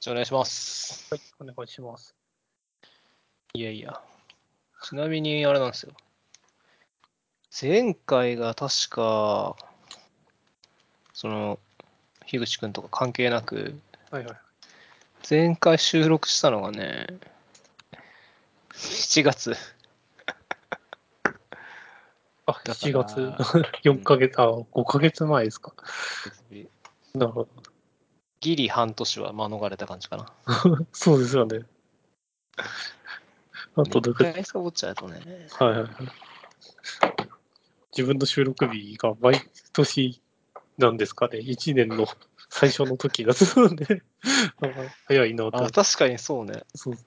じゃあお願いします。はい、お願いします。いやいや。ちなみに、あれなんですよ。前回が確か、その、樋口くんとか関係なく、はいはい。前回収録したのがね、7月。あ、だ7から月、4ヶ月、あ、5ヶ月前ですか。なるほど。ギリ半年は免れた感じかな。そうですよね。あと、だ一から、回サボっちゃうとね。はいはいはい。自分の収録日が毎年なんですかね。1年の最初の時だとね。あ早いなと。あ、確かにそうね。そう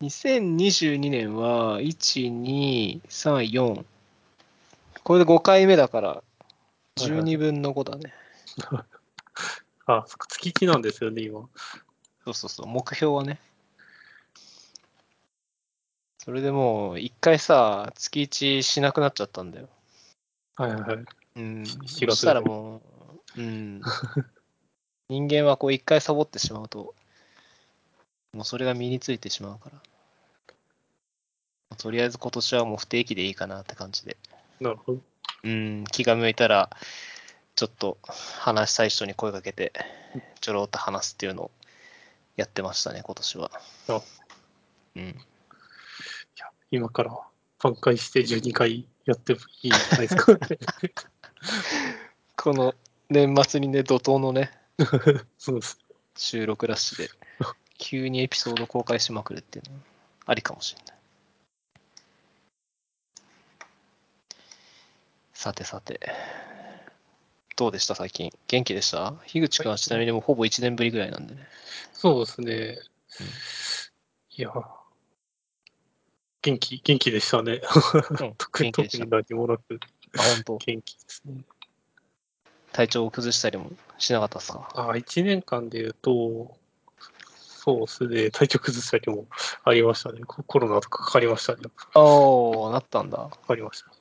2022年は、1、2、3、4。これで5回目だから、はいはい12分の5だね。あ、そっか月1なんですよね、今。そうそうそう、目標はね。それでもう、一回さ、月1しなくなっちゃったんだよ。はいはいはい。うん。7そ月したらもう、うん。人間はこう一回サボってしまうと、もうそれが身についてしまうから。とりあえず今年はもう不定期でいいかなって感じで。なるほど。うん、気が向いたら、ちょっと話したい人に声かけて、ちょろっと話すっていうのをやってましたね、今年は。あうん。いや、今から挽回して12回やってもいいんじゃないですか。この年末にね、怒涛のね、そうです。収録ラッシュで、急にエピソード公開しまくるっていうのはありかもしれない。さてさて、どうでした？最近元気でした？樋口君はちなみにもうほぼ1年ぶりぐらいなんでね。そうですね。いや、元気、元気でしたね。うん 特に特に何もなくあ、本当？元気ですね。体調を崩したりもしなかったですか？あ、1年間で言うと、そうですね、体調崩したりもありましたね。ココロナとかかかりましたね。おー、なったんだ。かかりました。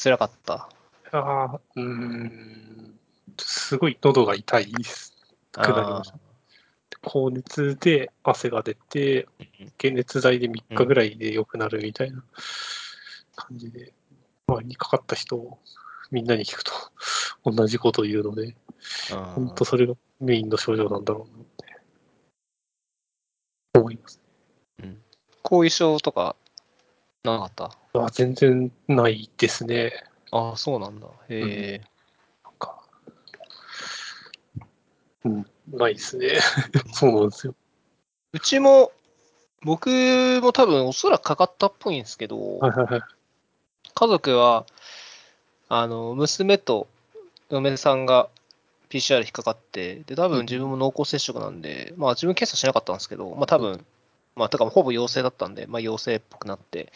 辛かった？ああ、うーん、すごい喉が痛いです。くなりました。高熱で汗が出て、解熱剤で3日ぐらいで良くなるみたいな感じで、前にかかった人、みんなに聞くと同じことを言うので、本当それがメインの症状なんだろうなって思います。後遺症とかなかった？あ全然ないですね。ああ、そうなんだ。へえ。なんか、うん、ないですね。そうなんですよ。うちも、僕も多分おそらくかかったっぽいんですけど、はいはいはい。家族は、あの、娘と嫁さんが PCR 引っかかって、で、多分自分も濃厚接触なんで、まあ自分検査しなかったんですけど、まあ多分、まあ、てかほぼ陽性だったんで、まあ陽性っぽくなって、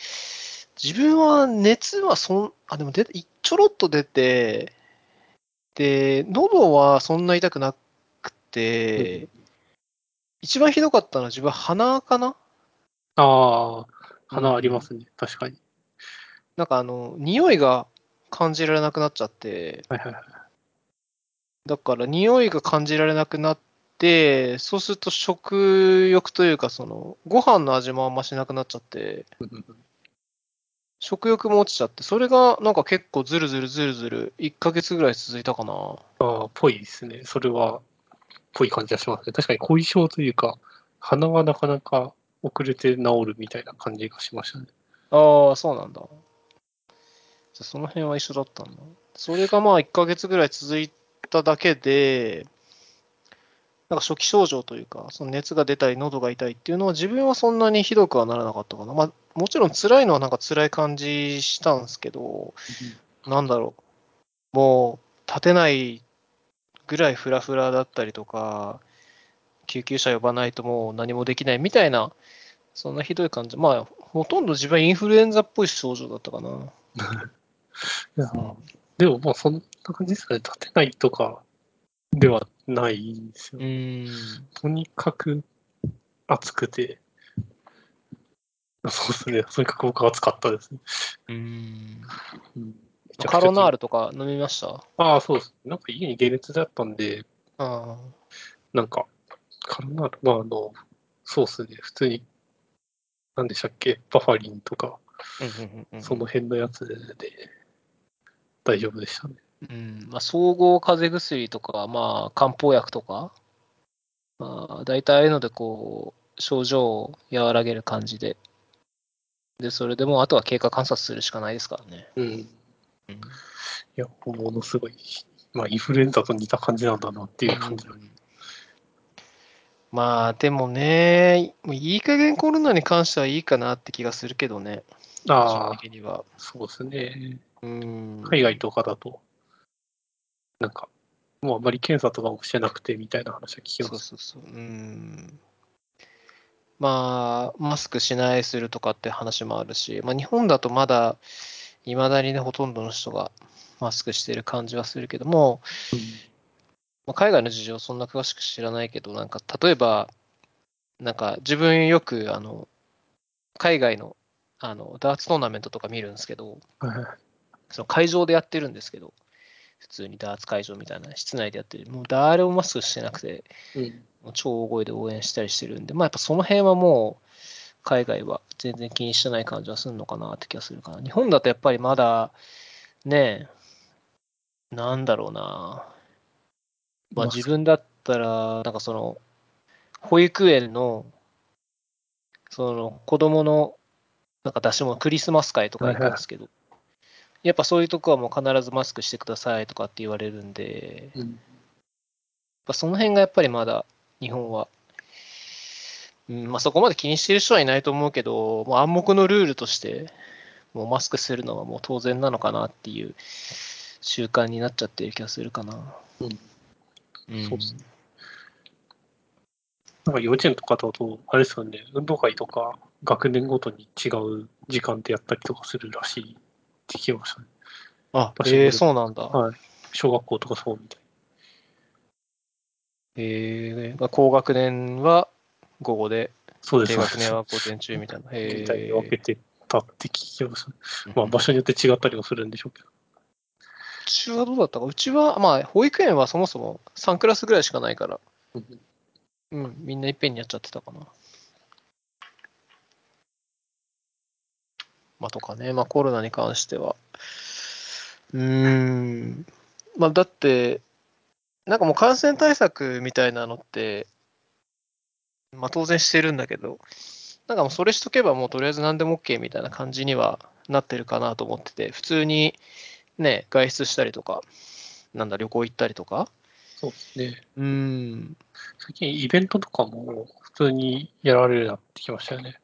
自分は熱はそん、あ、でも出て、ちょろっと出て、で、喉はそんな痛くなくて、一番ひどかったのは自分は鼻かな？ああ、鼻ありますね。確かに。なんかあの、匂いが感じられなくなっちゃって、はいはいはい。だから匂いが感じられなくなって、そうすると食欲というか、その、ご飯の味もあんましなくなっちゃって、食欲も落ちちゃって、それがなんか結構ずるずるずるずる1ヶ月ぐらい続いたかな。ああ、ぽいですね。それは、ぽい感じがしますね。確かに後遺症というか、鼻はなかなか遅れて治るみたいな感じがしましたね。ああ、そうなんだ。じゃあその辺は一緒だったんだ。それがまあ1ヶ月ぐらい続いただけで、なんか初期症状というか、その熱が出たり喉が痛いっていうのは自分はそんなにひどくはならなかったかな。まあもちろん辛いのはなんか辛い感じしたんですけど、なんだろう。もう立てないぐらいフラフラだったりとか、救急車呼ばないともう何もできないみたいな、そんなひどい感じ。まあ、ほとんど自分はインフルエンザっぽい症状だったかな。いやでも、まあ、そんな感じですかね。立てないとかではないんですよ。ん。とにかく暑くて、そうですね。とにかく僕は暑かったですね。うん。うんカロナールルとか飲みました？ああ、そうです。なんか家に解熱だったんで、あなんか、からなる、まあ、あの、そうっすね、普通に、なんでしたっけ、バファリンとか、その辺のやつで大丈夫でしたね。うんまあ、総合風邪薬とか、まあ、漢方薬とか、まあ、大体ああいうのでこう、症状を和らげる感じで、で、それでもうあとは経過観察するしかないですからね。うん。うんいや、ものすごい、まあ、インフルエンザと似た感じなんだなっていう感じ。うんまあ、でもね、もういい加減コロナに関してはいいかなって気がするけどね、個あ人あ、的には。そうですね。うん。海外とかだと、なんか、もうあんまり検査とかもしてなくてみたいな話は聞きます。そうそうそう。うん。まあ、マスクしないするとかって話もあるし、まあ、日本だとまだ、いまだにね、ほとんどの人がマスクしてる感じはするけども、うんまあ、海外の事情そんな詳しく知らないけど、なんか、例えば、なんか、自分よく、あの、海外の、あの、ダーツトーナメントとか見るんですけど、その会場でやってるんですけど、普通にダーツ会場みたいな、室内でやってる。もう誰もマスクしてなくて、うんもう超大声で応援したりしてるんで、まあやっぱその辺はもう、海外は全然気にしてない感じはするのかなって気がするかな。日本だとやっぱりまだ、ねえ、なんだろうな。まあまあ自分だったら、なんかその、保育園の、その子供の、なんか出し物、クリスマス会とか行くんですけど、やっぱそういうとこはもう必ずマスクしてくださいとかって言われるんで、やっうんぱその辺がやっぱりまだ日本は、うんまあ、そこまで気にしてる人はいないと思うけど、もう暗黙のルールとして、もうマスクするのはもう当然なのかなっていう習慣になっちゃってる気がするかな。うん。うん。そうですね。なんか幼稚園とかだと、あれですよね、運動会とか学年ごとに違う時間でやったりとかするらしいって聞きましたね。あ、場所によるえー、そうなんだ。はい。小学校とかそうみたい。えー、高学年は午後で、そうです、低。学年は午前中みたいな。みたいに分けえてたって聞きましたね。ーまあ場所によって違ったりもするんでしょうけど。うちはどうだったかうちは、まあ、保育園はそもそも3クラスぐらいしかないから、うんうん、みんないっぺんにやっちゃってたかな。まあ、とかね、まあ、コロナに関しては。うーん、まあ、だって、なんかもう感染対策みたいなのって、まあ、当然してるんだけど、なんかもうそれしとけばもうとりあえず何でも OK みたいな感じにはなってるかなと思ってて、普通にね、外出したりとか、なんだ、旅行行ったりとか、そうですね。うーん、最近イベントとかも普通にやられるようになってきましたよね。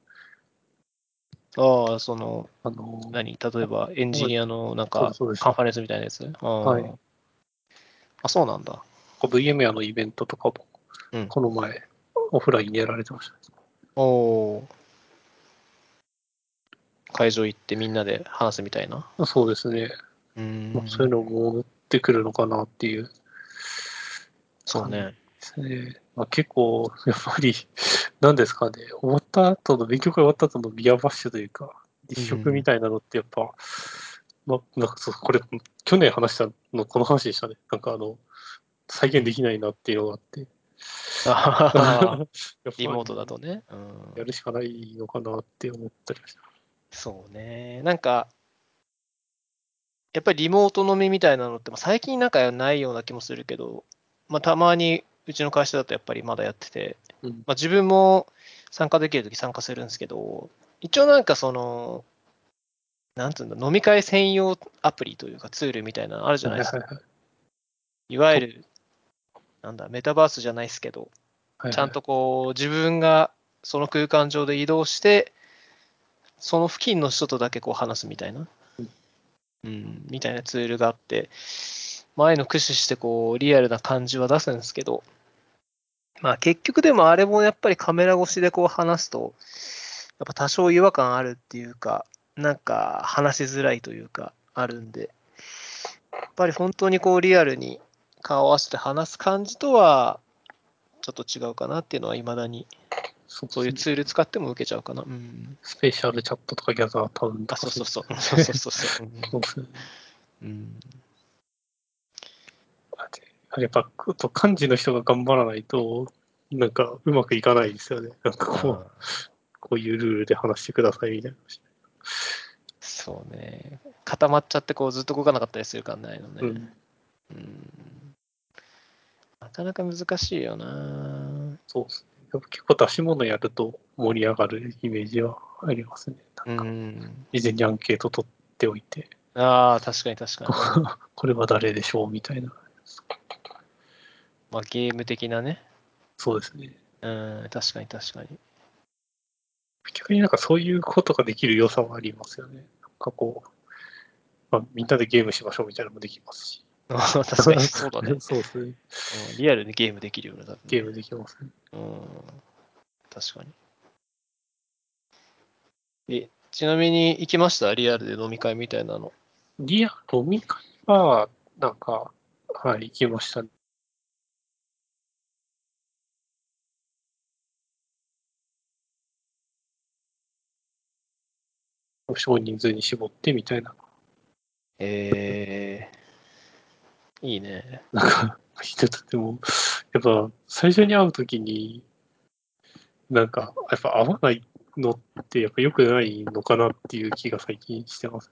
ああ、その、あの、何？例えばエンジニアのなんかそうですそうですカンファレンスみたいなやつ？ああ、はいあ、そうなんだ。VMware のイベントとかもうん、この前、オフラインでやられてましたね。おおー。会場行ってみんなで話すみたいな？そうですね。うーんまあ、そういうのも持ってくるのかなっていうそうね。ですね。まあ、結構、やっぱり、なんですかね、終わった後の、勉強会終わった後のビアバッシュというか、立食みたいなのってやっぱ、まあ、なんかそう、これ、去年話したの、この話でしたね。なんかあの、再現できないなっていうのがあって。あ リモートだとね。うんやるしかないのかなって思ったりました。そうね。なんか、やっぱりリモート飲みみたいなのって、まあ最近なんかないような気もするけど、まあ、たまにうちの会社だとやっぱりまだやってて、うん。まあ、自分も参加できるとき参加するんですけど、一応なんかその、なんつうんだ、飲み会専用アプリというかツールみたいなのあるじゃないですか。はいわゆる、なんだ、メタバースじゃないですけど、はいちゃんとこう、自分がその空間上で移動して、その付近の人とだけこう話すみたいな、うん、みたいなツールがあって、前の駆使してこう、リアルな感じは出すんですけど、まあ結局でもあれもやっぱりカメラ越しでこう話すと、やっぱ多少違和感あるっていうか、なんか話しづらいというか、あるんで、やっぱり本当にこうリアルに顔を合わせて話す感じとは、ちょっと違うかなっていうのは、いまだに、そうそういうツール使っても受けちゃうかな。うん。スペシャルチャットとかギャザータウンとあ、か そうそうそう。そうそうそう。うん。やっぱ、と幹事の人が頑張らないと、なんかうまくいかないですよね。なんかこう、こういうルールで話してくださいみたいな。そうね。固まっちゃってこうずっと動かなかったりするからないのね。うん。うんなかなか難しいよな。そうですね。やっぱ結構出し物やると盛り上がるイメージはありますね。うなんか、ん。事前にアンケート取っておいて、ああ、確かに確かに。これは誰でしょうみたいな。まあゲーム的なね。そうですね。うん、確かに確かに。逆になんかそういうことができる良さはありますよね。なんかこう、まあ、みんなでゲームしましょうみたいなのもできますし。確かにそうだね。そうですね。うんリアルでゲームできるよね、多分ねゲームできますね。うん。確かに。え、ちなみに行きました？リアルで飲み会みたいなの。リア飲み会は、なんか、はい、行きましたね。少人数に絞ってみたいな。えー、いいね。なんか、でも、やっぱ最初に会うときに、なんか、やっぱ合わないのってやっぱ良くないのかなっていう気が最近してます。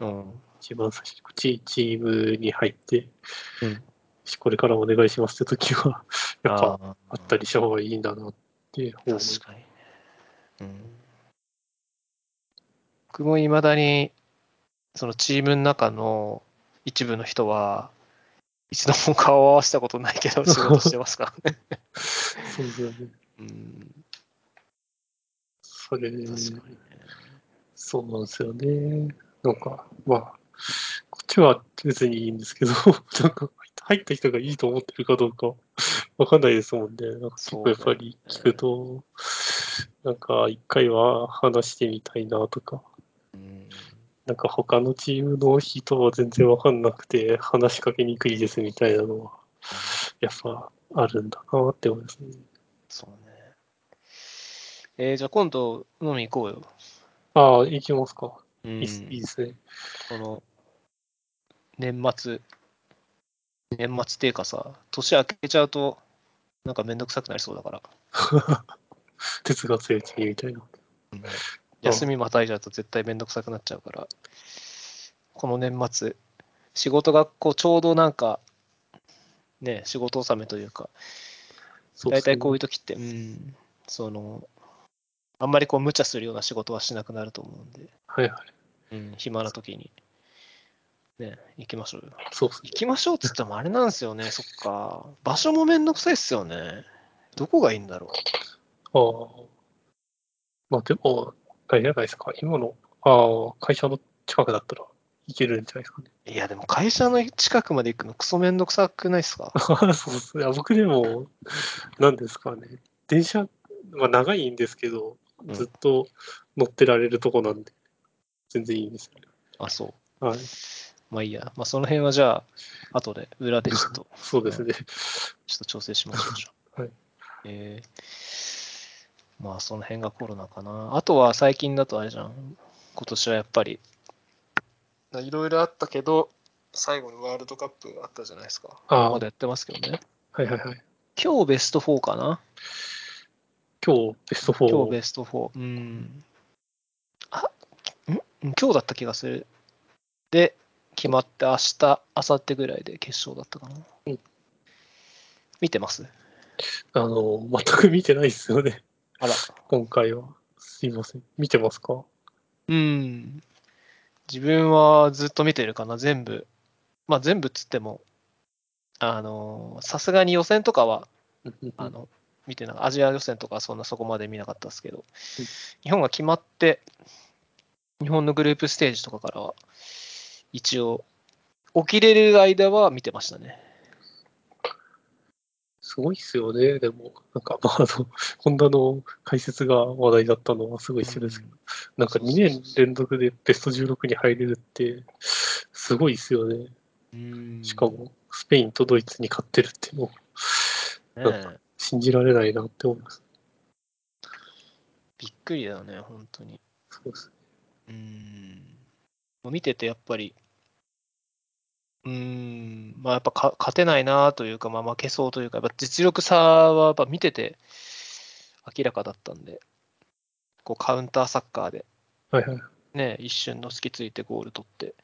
うん。一番最初にチチームに入って、うんこれからお願いしますって時は、やっぱああったりした方がいいんだなって思う。確かにね。うん。僕もいまだに、そのチームの中の一部の人は、一度も顔を合わせたことないけど 仕事してますからね。そうですよね。うん、それで、確かにね。そうなんですよね。なんか、まあ、こっちは別にいいんですけど、なんか入った人がいいと思ってるかどうかわかんないですもんね。なんか結構やっぱり聞くと、なんか一回は話してみたいなとか、うんなんか他のチームの人は全然わかんなくて話しかけにくいですみたいなのは、やっぱあるんだなって思いますね。そうね。えーじゃあ今度飲み行こうよ。ああ、行きますか。うんいいいいですね。この年末、年末っていうかさ、年明けちゃうと、なんかめんどくさくなりそうだから、鉄が強いうちにみたいな。休みまたいじゃうと絶対めんどくさくなっちゃうから、この年末、仕事がこうちょうどなんか、ね、仕事納めというか、大体こういうう時って、うん、その、あんまりこう無茶するような仕事はしなくなると思うんで、はいはい。うん、暇な時に、ね、行きましょうよ。そうですね。行きましょうっつってもあれなんですよね、そっか。場所もめんどくさいっすよね。どこがいいんだろああ。まあでも、あれじゃないですか。今の、ああ、会社の近くだったら行けるんじゃないですかね。う。いや、でも会社の近くまで行くのクソめんどくさくないっすか？そうですね。あ僕でも、何ですかね。電車、まあ長いんですけど、うんずっと乗ってられるとこなんで、全然いいんですよね。あ、そう。はい。まあいいや。まあその辺はじゃあ、後で裏でちょっと、そうですね。ちょっと調整しましょう。はい。えー、まあその辺がコロナかな。あとは最近だとあれじゃん。今年はやっぱり、いろいろあったけど、最後にワールドカップあったじゃないですか。ああまだやってますけどね。はいはいはい。今日ベスト4かな今日ベスト4。今日ベスト4。うん。あ、ん？今日だった気がする。で、決まって明日、明後日ぐらいで決勝だったかな。うん見てます？あの、全く見てないですよね。あら。今回は。すいません。見てますか？うん。自分はずっと見てるかな、全部。まあ全部っつっても、あの、さすがに予選とかは、あの、見てなアジア予選とかはそんなそこまで見なかったですけど、日本が決まって、日本のグループステージとかからは、一応、起きれる間は見てましたね。すごいっすよね。でも、なんか、まあ、あの、ホンダの解説が話題だったのはすごい一緒ですけど、なんか2年連続でベスト16に入れるって、すごいっすよね。うんしかも、スペインとドイツに勝ってるっていうの、ねえ信じられないなって思います。びっくりだよね、本当に。そうですね。うん。見ててやっぱり、うーん、まあやっぱか勝てないなというか、まあ負けそうというか、やっぱ実力差はやっぱ見てて明らかだったんで、こうカウンターサッカーではいはい。ね、一瞬の隙ついてゴール取って、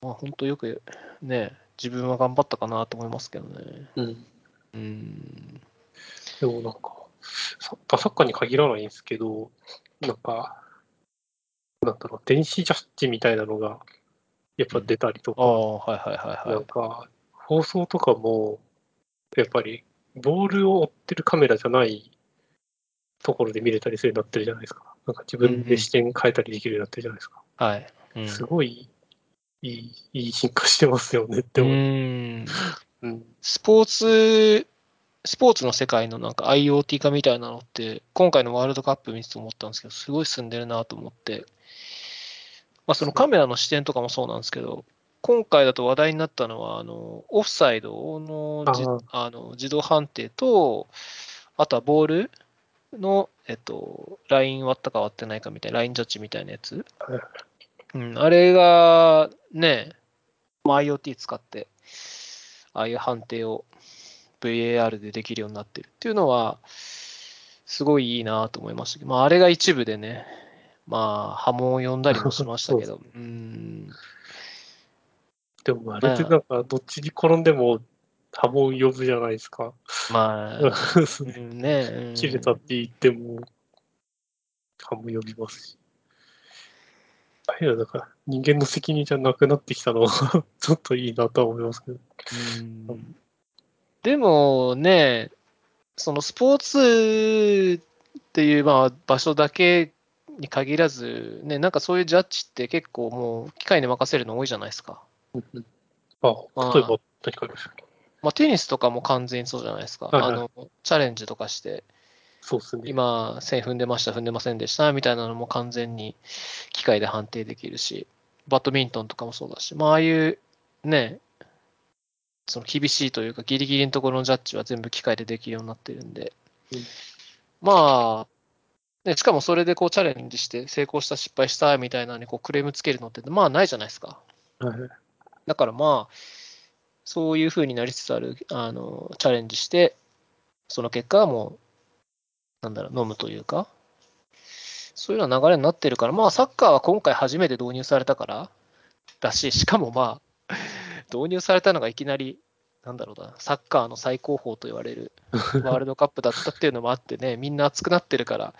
まあ本当よくね、自分は頑張ったかなと思いますけどね。うん。うーん。でもなんか、サッカーサッカーに限らないんですけど、なんか、なんだろう、電子ジャッジみたいなのが、やっぱ出たりとか、はいはいはいなはい。んか、放送とかも、やっぱり、ボールを追ってるカメラじゃないところで見れたりするようになってるじゃないですか。なんか自分で視点変えたりできるようになってるじゃないですか。はい。うん、すごい、いい、いい進化してますよねってう思う。うん。スポーツ、スポーツの世界のなんか IoT 化みたいなのって、今回のワールドカップ見てて思ったんですけど、すごい進んでるなと思って、まあ、そのカメラの視点とかもそうなんですけど、今回だと話題になったのは、あのオフサイドのじああの自動判定と、あとはボールの、えっと、ライン割ったか割ってないかみたいな、ラインジャッジみたいなやつ。はい。うん、あれがね、まあ IoT 使って、ああいう判定を VAR でできるようになってるっていうのは、すごいいいなと思いましたけど、まあ、あれが一部でね、まあ、波紋を呼んだりもしましたけど、うん、でもあれってなんか、どっちに転んでも波紋呼ぶじゃないですか。まあ、う んね、うん切れたって言っても、波紋呼びますし。ああいうのだから人間の責任じゃなくなってきたのは ちょっといいなとは思いますけど。うんでもね、そのスポーツっていうまあ場所だけに限らず、ね、なんかそういうジャッジって結構もう機械に任せるの多いじゃないですか。あ、まあ例えば何かありましたっけ？まあ、テニスとかも完全にそうじゃないですか。はいはいあのチャレンジとかして、そうですね。今、線踏んでました、踏んでませんでしたみたいなのも完全に機械で判定できるし、バドミントンとかもそうだし、まあ、ああいうね、その厳しいというか、ギリギリのところのジャッジは全部機械でできるようになってるんで、うんまあ、ね、しかもそれでこうチャレンジして成功した、失敗したみたいなのにこうクレームつけるのって、まあないじゃないですか。はいだからまあ、そういうふうになりつつある、あの、チャレンジして、その結果はもう、なんだろう、飲むというか、そういうような流れになってるから、まあ、サッカーは今回初めて導入されたからだし、しかもまあ、導入されたのがいきなり、なんだろうな、サッカーの最高峰と言われる ワールドカップだったっていうのもあってね、みんな熱くなってるから、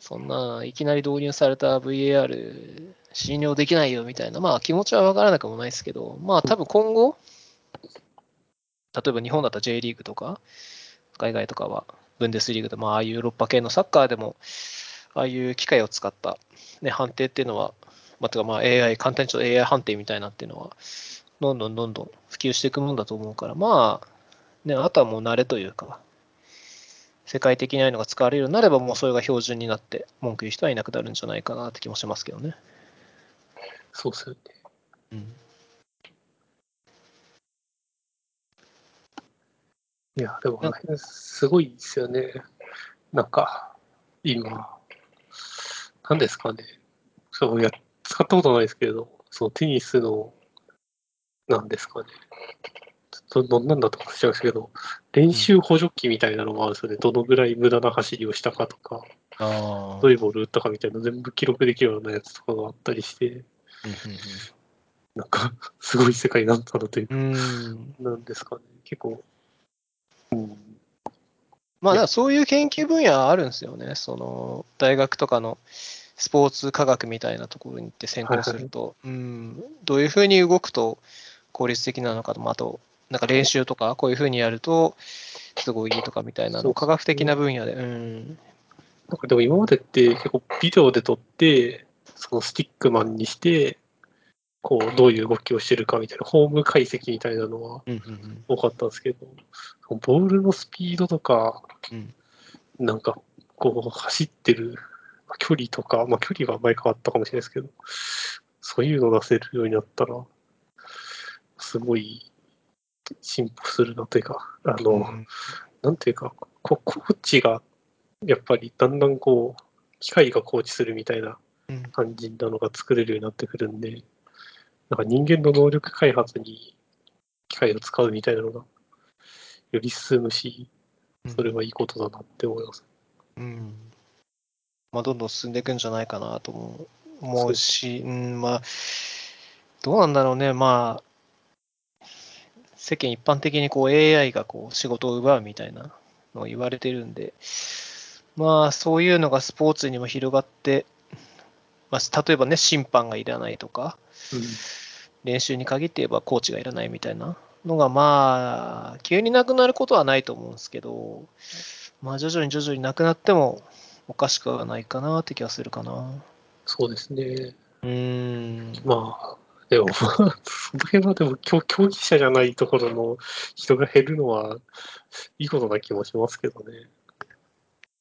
そんないきなり導入された VAR 信用できないよみたいな、まあ気持ちはわからなくもないですけど、まあ多分今後、例えば日本だったら J リーグとか、海外とかはブンデスリーグでもああいうヨーロッパ系のサッカーでも、ああいう機械を使った、ね、判定っていうのは、まあ、てかまあ AI、簡単にちょっと AI 判定みたいなっていうのは、どんどんどんどん普及していくもんだと思うから、まあ、ね、あとはもう慣れというか、世界的にああいうのが使われるようになれば、もうそれが標準になって、文句言う人はいなくなるんじゃないかなって気もしますけどね。そうですよね。うん、いや、でもすごいですよね。なんか、今、なんですかね。そうや、使ったことないですけど、そのテニスの、なんですかね。ちょっとどんなんだとかしちゃいましたけど、練習補助器みたいなのがあるんですよね。どのぐらい無駄な走りをしたかとか、あどういうボール打ったかみたいな全部記録できるようなやつとかがあったりして、なんか、すごい世界になったなというか、うんなんですかね。結構、うん、まあ、そういう研究分野あるんですよね。その大学とかのスポーツ科学みたいなところに行って専攻すると、うん、どういうふうに動くと効率的なのかと、まあ、あと、なんか練習とか、こういうふうにやるとすごいいいとかみたいなの、科学的な分野で、うん、なんかでも今までって結構ビデオで撮って、そのスティックマンにして、こう、どういう動きをしてるかみたいな、ホーム解析みたいなのはうん、うん、多かったんですけど、ボールのスピードとか、うん。なんか、こう、走ってる距離とか、まあ距離は前変わったかもしれないですけど、そういうのを出せるようになったら、すごい進歩するなというか、あの、うん、なんていうか、こコーチが、やっぱりだんだんこう、機械がコーチするみたいなうん感じなのが作れるようになってくるんで、なんか人間の能力開発に機械を使うみたいなのがより進むし、それはいいことだなって思います。うん。まあ、どんどん進んでいくんじゃないかなとも思うし、うん、まあ、どうなんだろうね。まあ、世間一般的にこう AI がこう仕事を奪うみたいなのを言われてるんで、まあ、そういうのがスポーツにも広がって、まあ、例えばね、審判がいらないとか、うん練習に限って言えばコーチがいらないみたいなのが、まあ、急になくなることはないと思うんですけど、まあ、徐々に徐々になくなってもおかしくはないかなって気がするかな。そうですね。うーん。まあ、でも、その辺はでも競競技者じゃないところの人が減るのはいいことな気もしますけどね。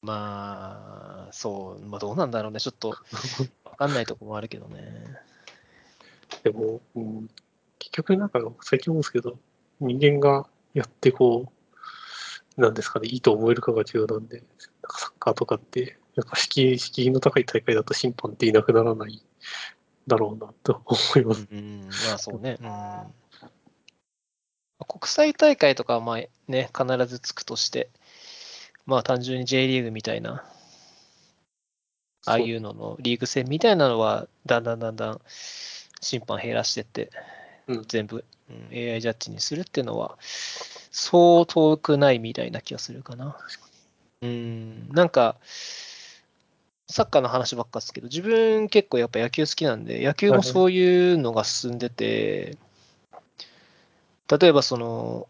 まあ、そう、まあどうなんだろうね。ちょっとわかんないとこもあるけどね。でも、うん、結局なんか最近思うんですけど、人間がやってこう、なんですかね、いいと思えるかが重要なんで、なんかサッカーとかって、やっぱ敷居の高い大会だと審判っていなくならないだろうなと思います。うん、まあそうね。うん。国際大会とかはまあね、必ずつくとして、まあ単純に J リーグみたいな、ああいうののリーグ戦みたいなのは、だんだんだんだん審判減らしてって、うん全部、うん AI ジャッジにするっていうのは、そう遠くないみたいな気がするかな。うん、なんか、サッカーの話ばっかですけど、自分結構やっぱ野球好きなんで、野球もそういうのが進んでて、例えばその、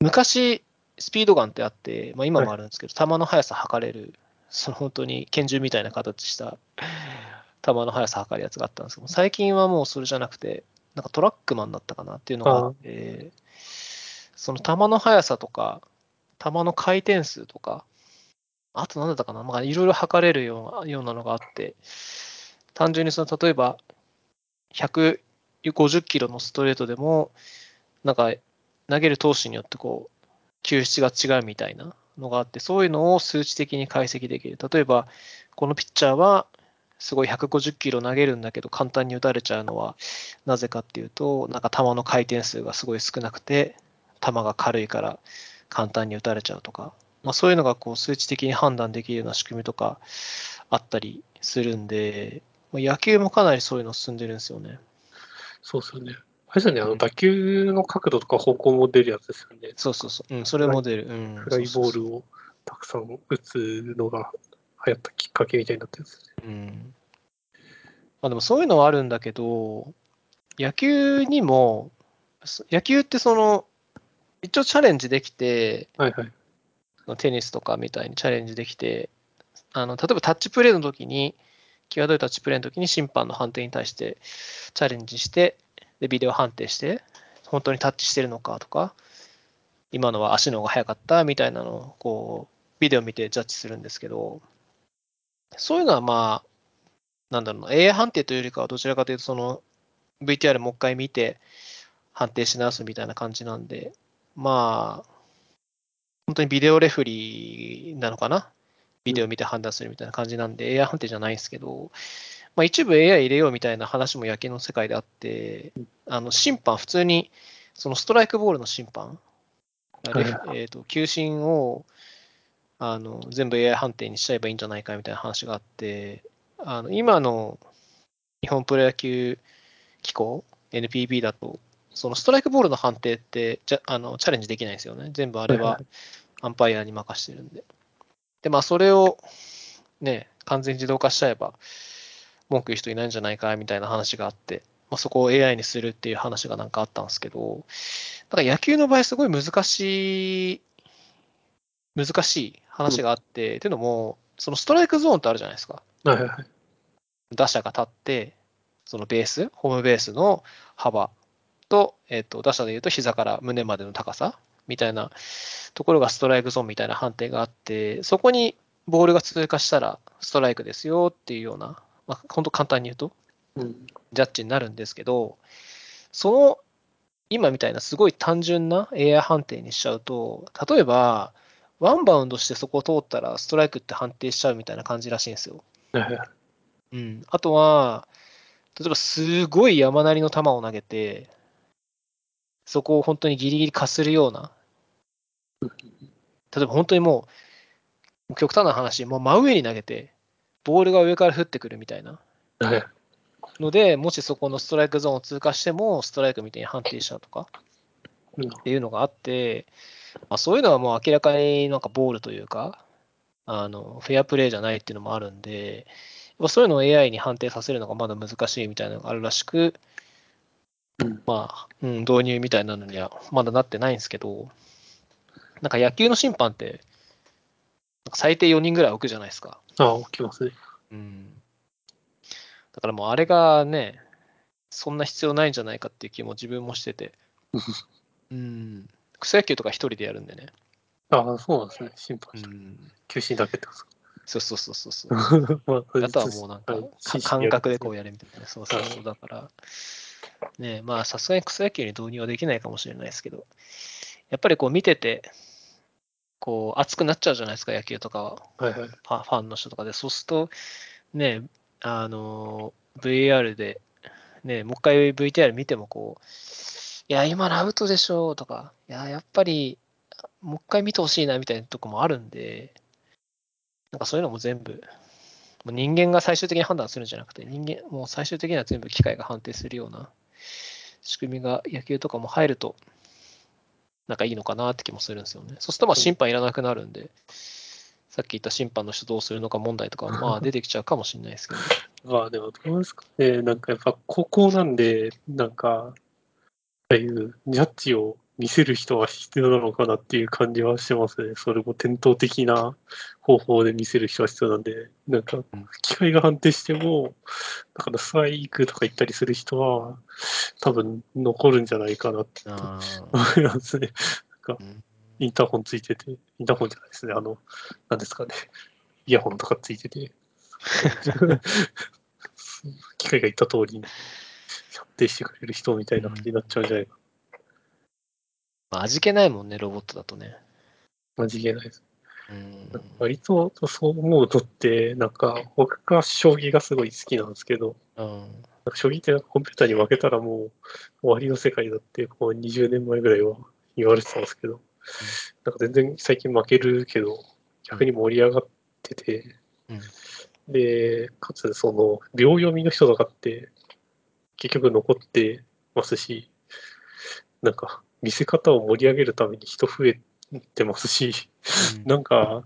昔、スピードガンってあって、まあ、今もあるんですけど、球の速さ測れる、その本当に拳銃みたいな形した球の速さ測るやつがあったんですけど、最近はもうそれじゃなくて、なんかトラックマンだったかなっていうのがあって、その球の速さとか、球の回転数とか、あと何だったかな、まあ、いろいろ測れるようなようなのがあって、単純にその例えば150キロのストレートでも、なんか投げる投手によってこう、球質が違うみたいなのがあって、そういうのを数値的に解析できる。例えば、このピッチャーはすごい150キロ投げるんだけど、簡単に打たれちゃうのはなぜかっていうと、なんか球の回転数がすごい少なくて、球が軽いから簡単に打たれちゃうとか、まあ、そういうのがこう数値的に判断できるような仕組みとかあったりするんで、まあ野球もかなりそういうの進んでるんですよね。そうですよね。あれですよね、あうんの打球の角度とか方向も出るやつですよね。そうそうそう。うん、それも出る。うん。フライボールをたくさん打つのが流行ったきっかけみたいになってるんですね。そううん。まあでもそういうのはあるんだけど、野球にも、そ野球ってその、一応チャレンジできて、はいはい。テニスとかみたいにチャレンジできて、あの例えばタッチプレーの時に、際どいタッチプレーの時に審判の判定に対してチャレンジして、でビデオ判定して、本当にタッチしてるのかとか、今のは足の方が速かったみたいなのをこうビデオ見てジャッジするんですけど、そういうのはまあ、なんだろうな、AI 判定というよりかはどちらかというと、その VTR もう一回見て判定し直すみたいな感じなんで、まあ、本当にビデオレフリーなのかな？ビデオ見て判断するみたいな感じなんで、AI 判定じゃないんですけど、まあ、一部 AI 入れようみたいな話も野球の世界であって、あの審判、普通にそのストライクボールの審判、えー、と球審をあの全部 AI 判定にしちゃえばいいんじゃないかみたいな話があって、あの今の日本プロ野球機構、NPB だと、そのストライクボールの判定ってじゃあのチャレンジできないんですよね。全部あれはアンパイアに任してるんで。で、まあ、それをね、完全自動化しちゃえば、文句言う人いないんじゃないかみたいな話があって、まあ、そこを AI にするっていう話がなんかあったんですけど、だから野球の場合、すごい難しい、難しい話があって、っていうのも、そのストライクゾーンってあるじゃないですか。はいはいはい。打者が立って、そのベース、ホームベースの幅と、えっ、と、打者でいうと膝から胸までの高さみたいなところがストライクゾーンみたいな判定があって、そこにボールが通過したらストライクですよっていうような、まあ、本当簡単に言うと、うん。ジャッジになるんですけど、その今みたいなすごい単純な AI 判定にしちゃうと、例えば、ワンバウンドしてそこを通ったらストライクって判定しちゃうみたいな感じらしいんですよ。うん、あとは、例えばすごい山なりの球を投げて、そこを本当にギリギリかするような、例えば本当にもう、極端な話、もう真上に投げて、ボールが上から降ってくるみたいなはい。ので、もしそこのストライクゾーンを通過しても、ストライクみたいに判定しちゃうとかうんっていうのがあって、まあ、そういうのはもう明らかになんかボールというか、あのフェアプレーじゃないっていうのもあるんで、そういうのを AI に判定させるのがまだ難しいみたいなのがあるらしく、うんまあ、うん、導入みたいなのにはまだなってないんですけど、なんか野球の審判って、最低4人ぐらい置くじゃないですか。ああ、起きますね。うん。だからもうあれがね、そんな必要ないんじゃないかっていう気も自分もしてて。うん。草野球とか一人でやるんでね。ああ、そうなんですね。審う判した。ん。球審だけってことそうそうそうそうそう。ですか。まあ、あとはもうなんか 感覚でこうやるみたいな。そうそうそう。だから、ねまあさすがに草野球に導入はできないかもしれないですけど、やっぱりこう見てて、こう熱くなっちゃうじゃないですか、野球とかは。はいはい。ファンの人とかで、そうすると、ね、あの、VAR で、ね、もう一回 VTR 見てもこう、いや、今のアウトでしょとか、いや、やっぱり、もう一回見てほしいなみたいなとこもあるんで、なんかそういうのも全部、もう人間が最終的に判断するんじゃなくて、人間、もう最終的には全部機械が判定するような仕組みが野球とかも入ると、なんかいいのかなって気もするんですよね。そうするとまあ審判いらなくなるんで、さっき言った審判の人どうするのか問題とかも まあ出てきちゃうかもしれないですけど。まあでもどうですかね。なんかやっぱ高校なんで、なんか、ああいうジャッジを見せる人は必要なのかなっていう感じはしてますね。それも伝統的な方法で見せる人は必要なんで、なんかうん機械が判定しても、だからストライクとか言ったりする人は多分残るんじゃないかなってあ思いますね。なんかうんインターホンついてて、インターホンじゃないですね。あの、なんですかね。イヤホンとかついてて、機械が言った通りに判定してくれる人みたいな感じになっちゃうんじゃないかまあ味気ないもんね、ロボットだとね。な。間違いないです。うん。割とそう思うとって、なんか僕が将棋がすごい好きなんですけど、うん。将棋ってコンピューターに負けたらもう終わりの世界だって、こう20年前ぐらいは言われてたんですけど、なんか全然最近負けるけど、逆に盛り上がってて、うんで、かつその秒読みの人とかって結局残ってますし、なんか見せ方を盛り上げるために人増えてますし、うんなんか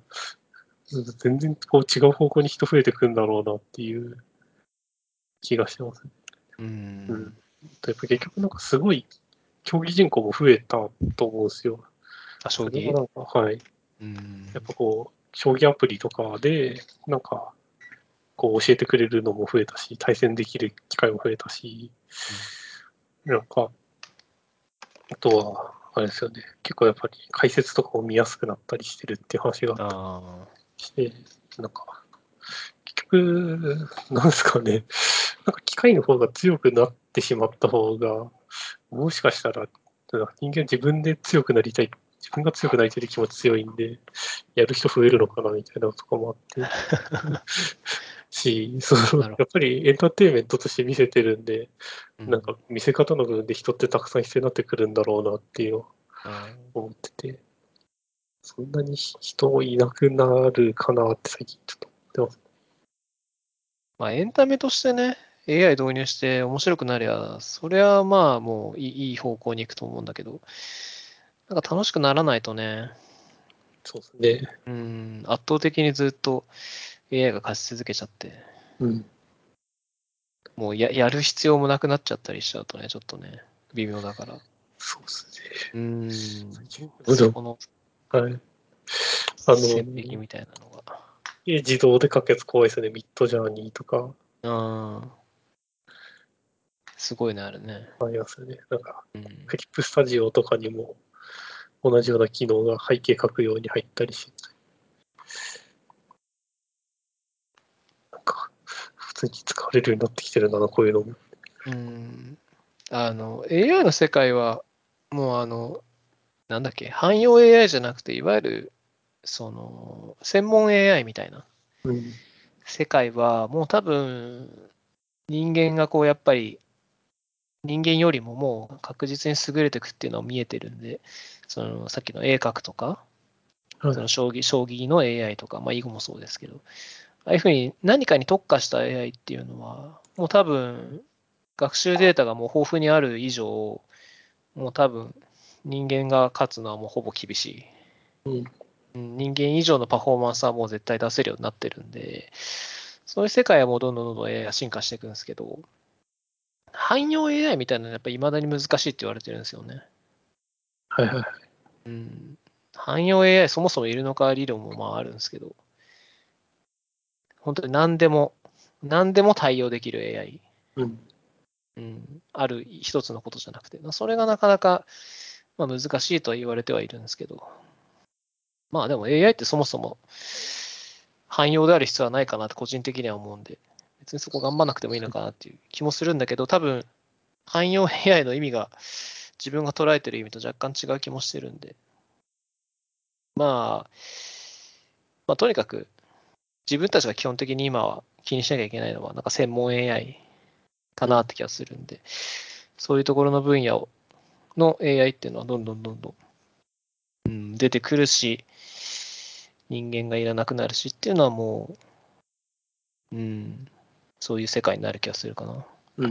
全然こう違う方向に人増えてくんだろうなっていう気がしてますね。うんうんやっぱ結局なんかすごい競技人口も増えたと思うんですよ。あ、将棋？なんかはい。うんやっぱこう、将棋アプリとかで、なんか、こう教えてくれるのも増えたし、対戦できる機会も増えたし、なんか、あとは、あれですよね、結構やっぱり解説とかを見やすくなったりしてるっていう話があして、なんか、結局、なんですかね、なんか機械の方が強くなってしまった方が、もしかしたら、人間自分で強くなりたい、自分が強くなりたいって気持ち強いんで、やる人増えるのかなみたいなのとかもあって、し、そのやっぱりエンターテインメントとして見せてるんで、あ。なんか見せ方の部分で人ってたくさん必要になってくるんだろうなっていうの思ってて、そんなに人いなくなるかなって最近ちょっと思ってます。まあ、エンタメとしてね、AI 導入して面白くなりゃ、それはまあもういいいい方向に行くと思うんだけど、なんか楽しくならないとね、そうですね。うん、圧倒的にずっと AI が勝ち続けちゃって、うん。もうややる必要もなくなっちゃったりしちゃうとね、ちょっとね、微妙だから。そうですね。うん、うんそこのはい。あの、線引きみたいなのが。自動で書くやつ怖いですよね。ミッドジャーニーとかうん。すごいね、あるね。ありますよね。なんか、うん、クリップスタジオとかにも同じような機能が背景書くように入ったりして、なんか、普通に使われるようになってきてるんだな、こういうのも。うん。あの、AI の世界は、もうあの、なんだっけ、汎用 AI じゃなくて、いわゆる、その、専門 AI みたいなうん。世界は、もう多分、人間がこうやっぱり人間よりももう確実に優れていくっていうのは見えてるんで、そのさっきの鋭角とか、はいその将棋将棋の AI とか、まあ、囲碁もそうですけど、ああいうふうに何かに特化した AI っていうのは、もう多分、学習データがもう豊富にある以上、もう多分、人間が勝つのはもうほぼ厳しい。うんうん人間以上のパフォーマンスはもう絶対出せるようになってるんで、そういう世界はもうどんどんどんどん AI が進化していくんですけど、汎用 AI みたいなのはやっぱり未だに難しいって言われてるんですよね。はいはい。うん。汎用 AI そもそもいるのか理論もまああるんですけど、本当に何でも、何でも対応できる AI。うん。うん、ある一つのことじゃなくて、まあそれがなかなか、まあ、難しいとは言われてはいるんですけど、まあでも AI ってそもそも汎用である必要はないかなって個人的には思うんで、別にそこ頑張らなくてもいいのかなっていう気もするんだけど、多分汎用 AI の意味が自分が捉えてる意味と若干違う気もしてるんで、まあ、まあとにかく自分たちが基本的に今は気にしなきゃいけないのは、なんか専門 AI かなって気がするんで、そういうところの分野をの AI っていうのはどんどんどんどん、うん、出てくるし、人間がいらなくなるしっていうのはもう、うん、そういう世界になる気がするかな。うん。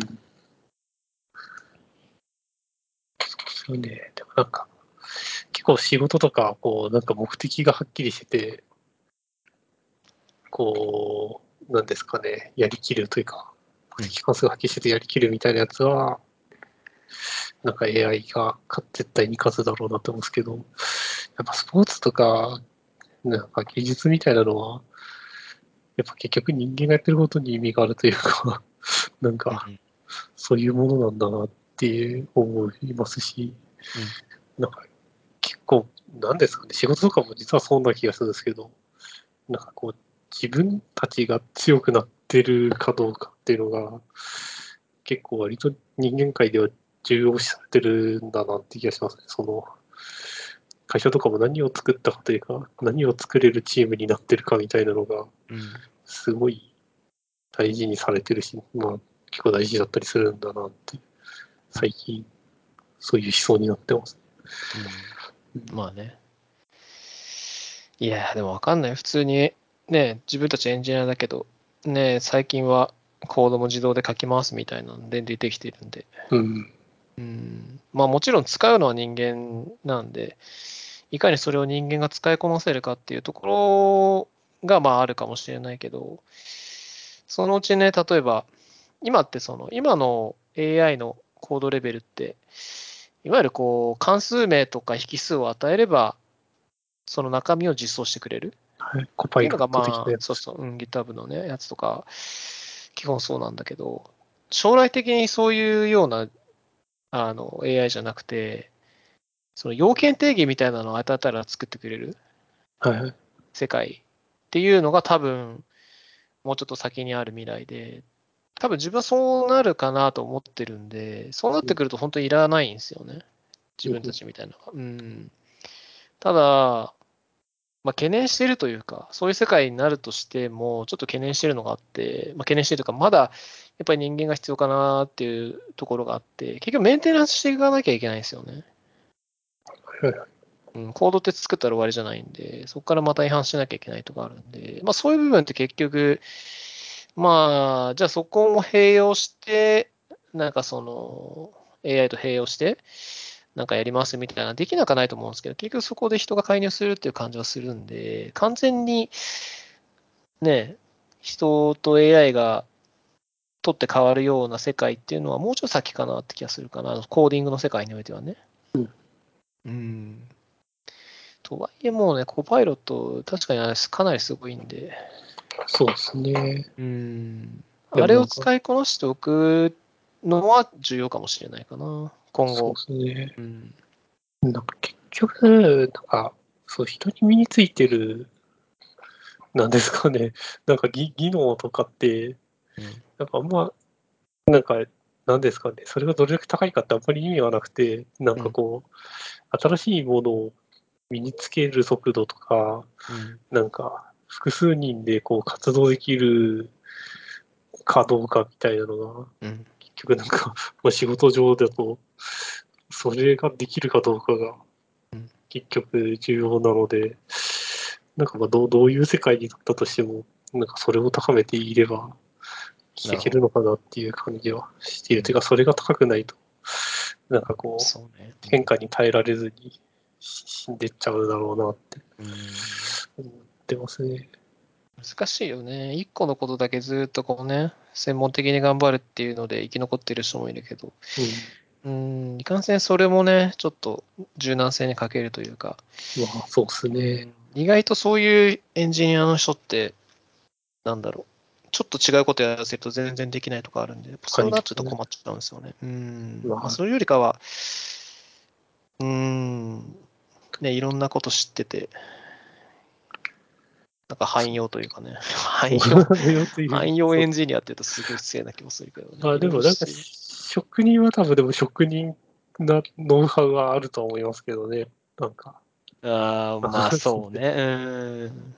そうね。でもなんか、結構仕事とか、こう、なんか目的がはっきりしてて、こう、なんですかね、やりきるというか、目的関数がはっきりしててやりきるみたいなやつは、なんか AI が絶対に勝つだろうなと思うんですけど、やっぱスポーツとか、なんか技術みたいなのは、やっぱ結局人間がやってることに意味があるというか、なんか、そういうものなんだなって思いますし、なんか結構、なんですかね、仕事とかも実はそんな気がするんですけど、なんかこう、自分たちが強くなってるかどうかっていうのが、結構割と人間界では重要視されてるんだなって気がしますね。その、会社とかも何を作ったかというか、何を作れるチームになってるかみたいなのが、うんすごい大事にされてるし、まあ、結構大事だったりするんだなって、最近、そういう思想になってます。うんまあね。いや、でもわかんない。普通に、ね、自分たちエンジニアだけど、ね、最近はコードも自動で書き回すみたいなので出てきてるんで、うん。うん、まあもちろん使うのは人間なんで、いかにそれを人間が使いこなせるかっていうところがまああるかもしれないけど、そのうちね、例えば、今ってその、今の AI のコードレベルって、いわゆるこう、関数名とか引数を与えれば、その中身を実装してくれる。はい。コパイロット的なや、つ。まあそうそう、うん、GitHub のね、やつとか、基本そうなんだけど、将来的にそういうようなあの AI じゃなくて、その要件定義みたいなのを与えたら作ってくれる？世界っていうのが多分、もうちょっと先にある未来で、多分自分はそうなるかなと思ってるんで、そうなってくると本当にいらないんですよね。自分たちみたいな。うん。ただ、まあ、懸念してるというか、そういう世界になるとしても、ちょっと懸念してるのがあって、まあ、懸念してるというか、まだやっぱり人間が必要かなっていうところがあって、結局メンテナンスしていかなきゃいけないんですよね。うん、コードって作ったら終わりじゃないんで、そこからまた違反しなきゃいけないとかあるんで、まあそういう部分って結局、まあ、じゃあそこも併用して、なんかその AI と併用して、なんかやりますみたいな、できなくはないと思うんですけど、結局そこで人が介入するっていう感じはするんで、完全にね、人と AI が取って変わるような世界っていうのはもうちょっと先かなって気がするかな、コーディングの世界においてはね。うん。とはいえもうね、コパイロット、確かにあれかなりすごいんで、そうですね。うん。あれを使いこなしておくのは重要かもしれないかな、今そう後で。すね。うん。なんか結局、なんか、そう、人に身についてる、なんですかね、なんか技技能とかって、うんなんかあんま、なんか、なんですかね、それがどれだけ高いかってあんまり意味はなくて、なんかこう、新しいものを身につける速度とか、うん。なんか、複数人でこう活動できるかどうかみたいなのが、うん。結局なんか、まあ、仕事上だと、それができるかどうかがうん、結局重要なので、なんかまあどうどういう世界になったとしても、なんかそれを高めていれば、いけるのかなっていう感じはしている。うんていうか、それが高くないと、なんかこう、ね。変化に耐えられずに死んでっちゃうだろうなってうん。思ってますね。難しいよね。一個のことだけずっとこうね、専門的に頑張るっていうので生き残ってる人もいるけど、うん、いかんせんそれもね、ちょっと柔軟性に欠けるというか、うん。まあ、そうですね。意外とそういうエンジニアの人って、なんだろう、ちょっと違うことやらせると全然できないとかあるんで、そうなっちゃうと困っちゃうんですよね。うん。まあまあ、それよりかは、うん、ね、いろんなこと知ってて、なんか汎用というかね、汎用、汎用エンジニアって言うとすごい失礼な気もするけどね。まあでもなんか職人は多分でも職人なノウハウはあると思いますけどね。なんか。ああ、まあ そうね。うん。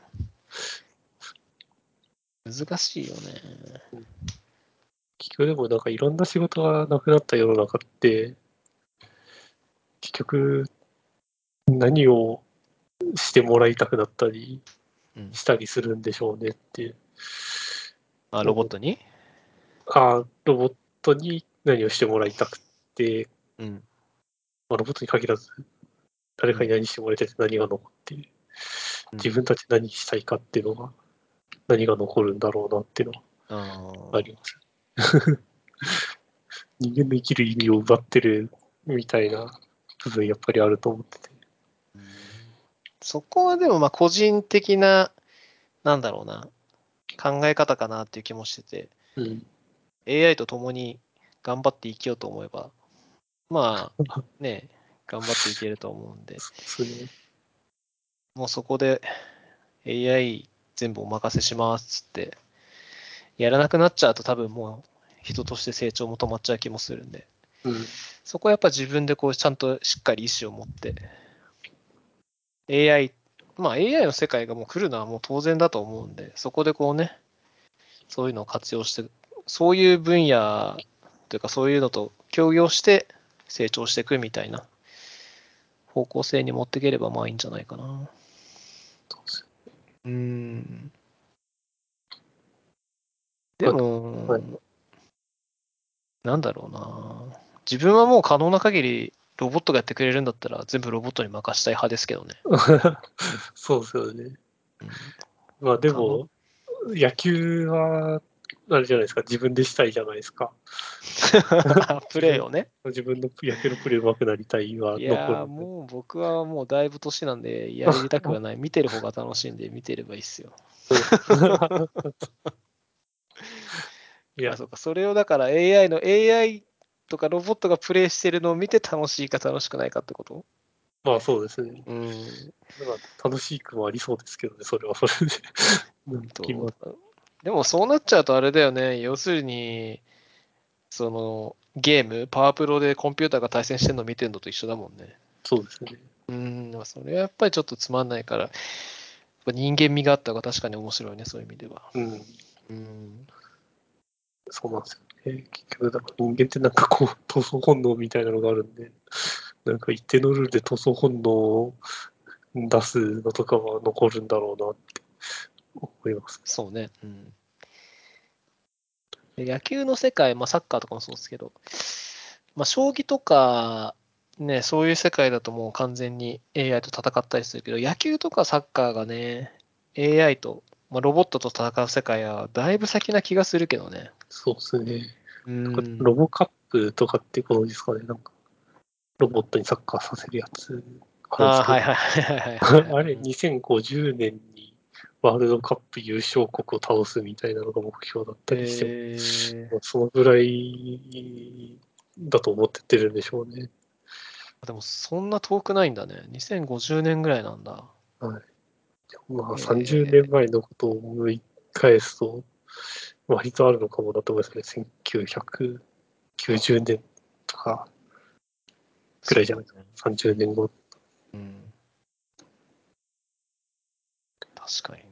難しいよね。結局でもなんかいろんな仕事がなくなった世の中って、結局何をしてもらいたくなったりうんしたりするんでしょうねって。あ、ロボットに？あロボットに何をしてもらいたくて、うん。まあ、ロボットに限らず、誰かに何してもらいたいって何が残って自分たち何したいかっていうのが、何が残るんだろうなっていうのあはあります。人間の生きる意味を奪ってるみたいな部分やっぱりあると思ってて。そこはでもまあ個人的な、なんだろうな、考え方かなっていう気もしてて、うん。AI と共に頑張って生きようと思えば、まあね、頑張っていけると思うんで。もうそこで AI 全部お任せしますっつって、やらなくなっちゃうと多分もう人として成長も止まっちゃう気もするんで、うん。そこはやっぱ自分でこうちゃんとしっかり意思を持って、AI、まあ AI の世界がもう来るのはもう当然だと思うんで、そこでこうね、そういうのを活用して、そういう分野というかそういうのと協業して成長していくみたいな方向性に持っていければまあいいんじゃないかな。そうん。でも、はいなんだろうな。自分はもう可能な限りロボットがやってくれるんだったら全部ロボットに任したい派ですけどね。そうですよね。うんまあでも、野球は、あれじゃないですか、自分でしたいじゃないですか。プレーをね。自分の野球のプレー上手くなりたいはいやー、残る。もう僕はもうだいぶ年なんで、やりたくはない。見てる方が楽しいんで、見てればいいっすよ。いやあ、そうか。それをだから AI の AI とかロボットがプレイしてるのを見て楽しいか楽しくないかってこと？まあそうですね。うん。まあ楽しいくもありそうですけどね、それはそれで。うんと今でもそうなっちゃうとあれだよね。要するに、そのゲーム、パワープロでコンピューターが対戦してるのを見てるのと一緒だもんね。そうですね。うん、でもそれはやっぱりちょっとつまんないから、人間味があった方が確かに面白いね、そういう意味では。うん。うん。そうなんですよね。結局、だから人間ってなんかこう、闘争本能みたいなのがあるんで、なんか一定のルールで闘争本能を出すのとかは残るんだろうなって思います。そうね。うん。で野球の世界、まあサッカーとかもそうですけど、まあ将棋とか、ね、そういう世界だともう完全に AI と戦ったりするけど、野球とかサッカーがね、AI と、まあ、ロボットと戦う世界はだいぶ先な気がするけどね。そうですね。うん。ロボカップとかってことですかね。なんか、ロボットにサッカーさせるやつああ、はいははいはいはいはいはい。あれ、2050年にワールドカップ優勝国を倒すみたいなのが目標だったりして、えーまあそのぐらいだと思ってってるんでしょうね。でもそんな遠くないんだね。2050年ぐらいなんだ。はい。まあ、えー30年前のことを思い返すと、割とあるのかもだと思いますね。1990年とかくらいじゃないそうね30年後。うん。確かにね。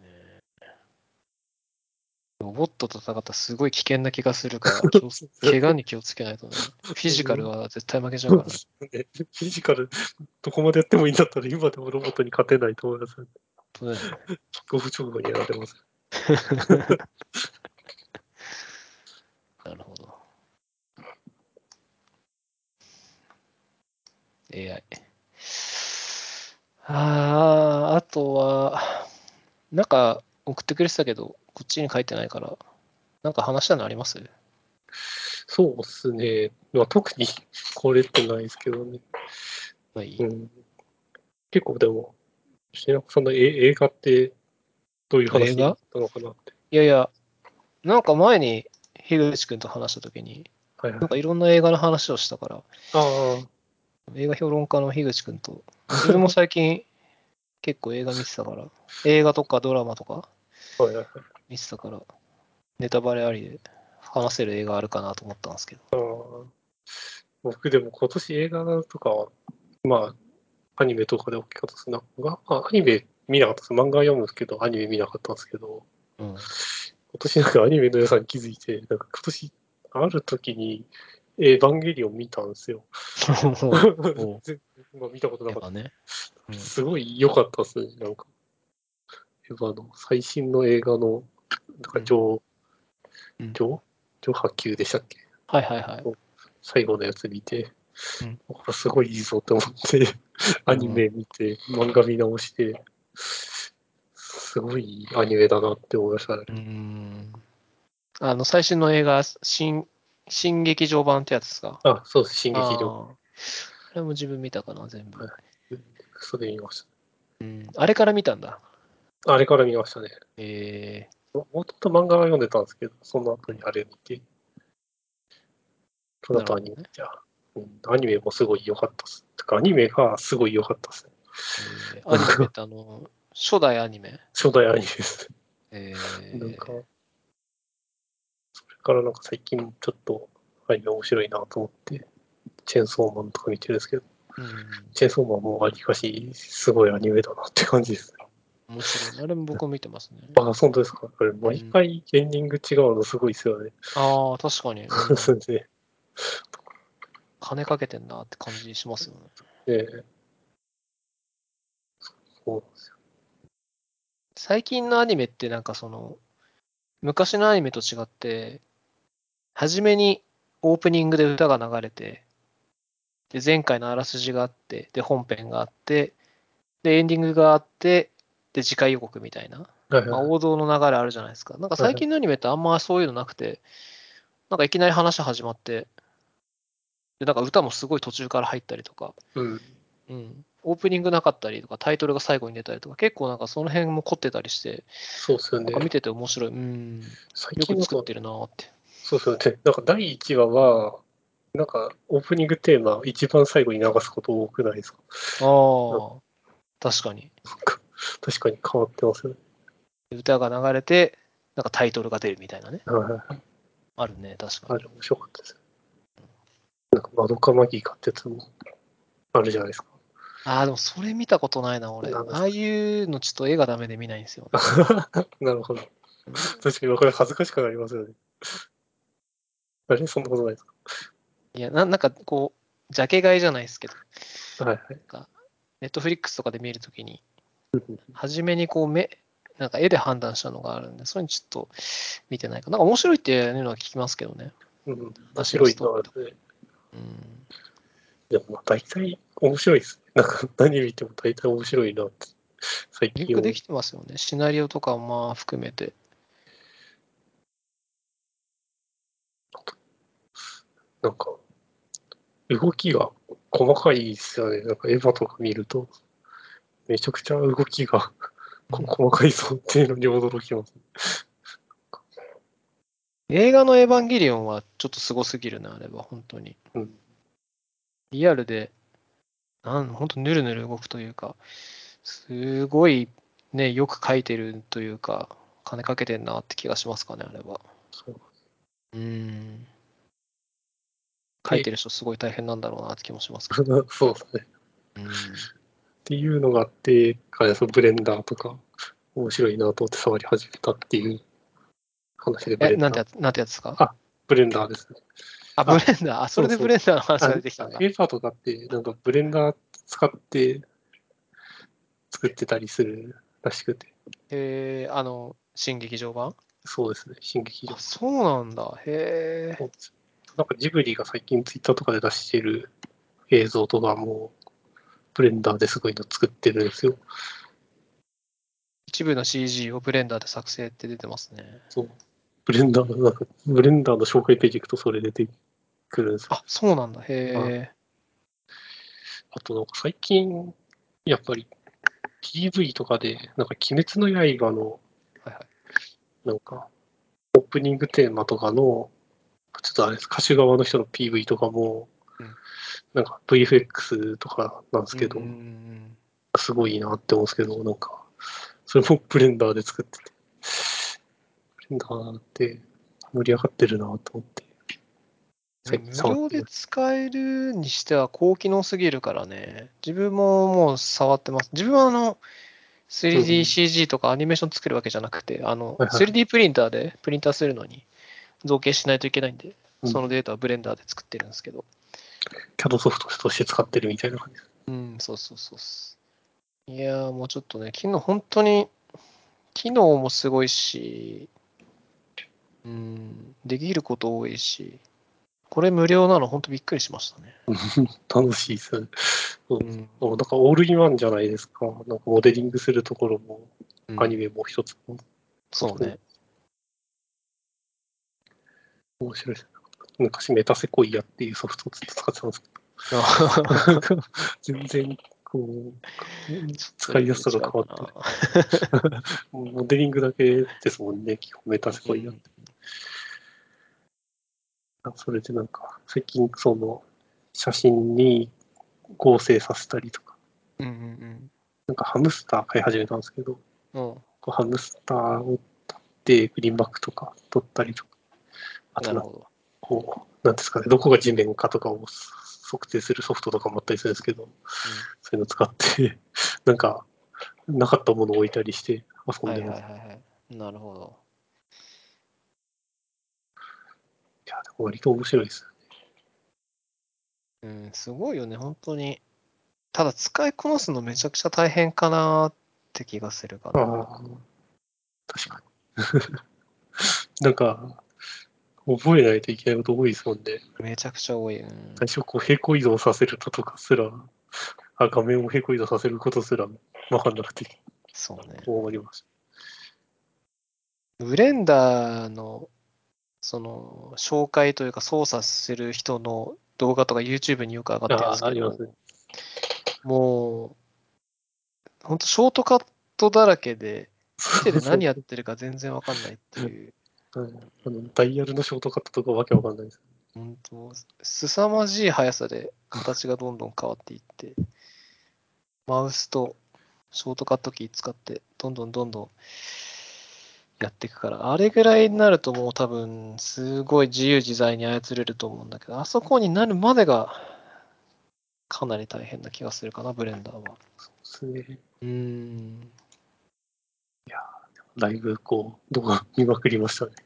ロボットと戦ったらすごい危険な気がするから、怪我に気をつけないとね。フィジカルは絶対負けちゃうからね。ね フィジカル、どこまでやってもいいんだったら、今でもロボットに勝てないと思います。そうだよね直後直後にやられます。なるほど。AI。ああ、あとは、なんか送ってくれてたけど、こっちに書いてないから、なんか話したのあります？そうですね。まあ、特に これってないですけどね。まあい？い。うん、結構でも、品子さんのえ映画ってどういう話だったのかなって。いやいや、なんか前に樋口くんと話したときに、はいはいなん。かいろんな映画の話をしたから、ああ、映画評論家の樋口くんと、自分も最近結構映画見てたから、映画とかドラマとかはいはいはい。見てたから、ネタバレありで話せる映画あるかなと思ったんですけど。僕でも今年映画とかは、まあ、アニメとかで大きかったですな。まあ、アニメ見なかったです。漫画読むんですけど、アニメ見なかったんですけど、うん。今年なんかアニメの良さに気づいて、なんか今年ある時に、エヴァンゲリオン見たんですよ。お 全まあ、見たことなかった。ね。うんすごい良かったですね、なんか。エヴァの最新の映画の、なんか上、うん上上波級でしたっけ？はいはいはい。最後のやつ見て、うんこれすごいいいぞって思って、アニメ見て、漫画見直して、すごいアニメだなって思いましたね。うーん。あの、最新の映画、新、新劇場版ってやつですか？あ、そうです、新劇場。あれも自分見たかな、全部。はいそれ見ましうん。あれから見たんだ。た。あれから見ましたね。えももともと漫画は読んでたんですけど、その後にあれ見て、その後アニメ見て、あうんアニメもすごい良かったっす。てか、アニメがすごい良かったっすね。ーえーアニメってあの、初代アニメ？初代アニメです。えなんかー、、それからなんか最近ちょっとアニメ面白いなと思って、チェーンソーマンとか見てるんですけど、うん。チェーンソーマンもわりかしすごいアニメだなって感じですね。面白い。あれも僕も見てますね。あ、本当ですかこれ毎回エンディング違うのすごいですよね。ああ、確かに。うんそうですね。金かけてんなって感じしますよね。ええそうなんですよ。最近のアニメってなんかその、昔のアニメと違って、初めにオープニングで歌が流れて、で、前回のあらすじがあって、で、本編があって、で、エンディングがあって、で、次回予告みたいな、まあ、王道の流れあるじゃないですか。なんか最近のアニメってあんまそういうのなくて、なんかいきなり話始まって、で、なんか歌もすごい途中から入ったりとか、うん。うん、オープニングなかったりとか、タイトルが最後に出たりとか、結構なんかその辺も凝ってたりして、そうですよね。見てて面白い。うん。よ最近のく作ってるなーって。そうですよね。なんか第1話は、なんかオープニングテーマ一番最後に流すこと多くないですか？ああ、確かに。確かに変わってますよね。歌が流れて、なんかタイトルが出るみたいなね。はいはい。あるね、確かに。あれ面白かったです。なんか、マドカマギカってやつもあるじゃないですか。ああ、でもそれ見たことないな、俺。ああいうのちょっと絵がダメで見ないんですよ。なるほど。確かに、これ恥ずかしくなりますよね。あれそんなことないですいや、ななんかこう、ジャケ買いじゃないですけど、かはいはい。ネットフリックスとかで見るときに、初めにこう目、なんか絵で判断したのがあるんで、それにちょっと見てないかな。なんか面白いっていうのは聞きますけどね。うん。面白いのはですね。うん。でも、まあ、大体面白いですね。なんか、何見ても大体面白いなって、最近よくできてますよね。シナリオとかまあ含めて。なんか、動きが細かいですよね。なんか、エヴァとか見ると、めちゃくちゃ動きが 細かいぞっていうのに驚きます。映画のエヴァンゲリオンはちょっとすごすぎるな、あれは、本当に。うん。リアルで、なん、本当ぬるぬる動くというか、すごいね、よく描いてるというか、金かけてんなって気がしますかね、あれは。そううん。描いてる人すごい大変なんだろうなって気もしますけど。そうですね。うん。っていうのがあって、あれそのブレンダーとか面白いなと思って触り始めたっていう話で Blえ、ンダー。なんてやつ、なんてやつですか？あブレンダーですね。あ、 Blender。あ、それでブレンダーの話あが出てきたんだ。エヴァとかって、なんかブレンダー使って作ってたりするらしくて。えー、あの、新劇場版？そうですね、新劇場あ、。そうなんだ。へえ。なんかジブリが最近ツイッターとかで出してる映像とかも、ブレンダーですごいの作ってるんですよ。一部の CG をブレンダーで作成って出てますね。そう。ブレンダーの、なんか、ブレンダーの紹介ページ行くとそれ出てくるんですよ。あ、そうなんだ。へえ。あとなんか最近、やっぱり PV とかで、なんか鬼滅の刃の、はいはい。なんか、オープニングテーマとかの、ちょっとあれです、歌手側の人の PV とかも、うんなんか VFX とかなんですけど、すごいなって思うんですけど、なんか、それもブレンダーで作ってて、ブレンダーって盛り上がってるなと思って。無料で使えるにしては高機能すぎるからね。自分ももう触ってます。自分はあの、うんうん 3DCG とかアニメーション作るわけじゃなくて、あの、はいはい 3D プリンターでプリンターするのに造形しないといけないんで、うんそのデータはブレンダーで作ってるんですけど。CAD ソフトとして使ってるみたいな感じです。うん、そうそうそう。いやー、もうちょっとね、機能、本当に、機能もすごいし、うん、できること多いし、これ無料なの本当びっくりしましたね。楽しいですううん、なんかオールインワンじゃないですか。なんかモデリングするところも、うんアニメも一つもそうね。面白いです。昔メタセコイアっていうソフトをずっと使ってたんですけあど、全然こう、使いやすさが変わって モデリングだけですもんね、基本メタセコイアって。それでなんか、最近その写真に合成させたりとか、うんうんなんかハムスター飼い始めたんですけど、ハムスターを撮ってグリーンバックとか撮ったりとか、あとなんか。こう、なんですかね、どこが地面かとかを測定するソフトとかもあったりするんですけど、そういうの使って、なんか、なかったものを置いたりして遊んはいでます。はいはいはい。なるほど。いや、でも割と面白いです。うん、すごいよね、本当に。ただ、使いこなすのめちゃくちゃ大変かなって気がするかな。確かに。なんか、覚えないといけないこと多いですもんね。めちゃくちゃ多い。うん最初、こう、平行移動させるととかすら、あ、画面を平行移動させることすら分かんなくて、そうね。終わりましブレンダーの、その、紹介というか操作する人の動画とか YouTube によく上がってた。ああ、あるんですけどります、ね。もう、本当ショートカットだらけで、見てて何やってるか全然わかんないっていう、あのダイヤルのショートカットとかわけわかんないです。本当、凄まじい速さで形がどんどん変わっていって、マウスとショートカットキー使って、どんどんどんどんやっていくから、あれぐらいになるともう多分、すごい自由自在に操れると思うんだけど、あそこになるまでがかなり大変な気がするかな、ブレンダーは。すね。うーん。だいぶこう、動画見まくりましたね。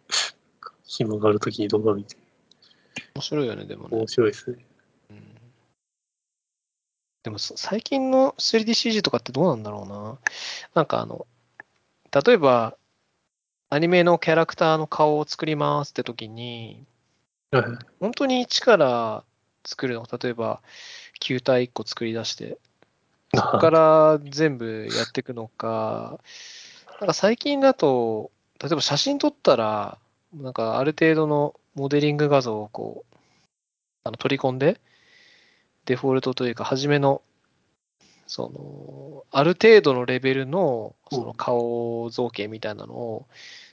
暇があるときに動画見て。面白いよね、でもね面。白いですね。うんでもそ最近の 3DCG とかってどうなんだろうな。なんかあの、例えば、アニメのキャラクターの顔を作りますって時に、はい本当に一から作るの、例えば、球体1個作り出して、そこから全部やっていくのか、なんか最近だと、例えば写真撮ったら、なんかある程度のモデリング画像をこう、あの取り込んで、デフォルトというか、初めの、その、ある程度のレベルのその顔造形みたいなのを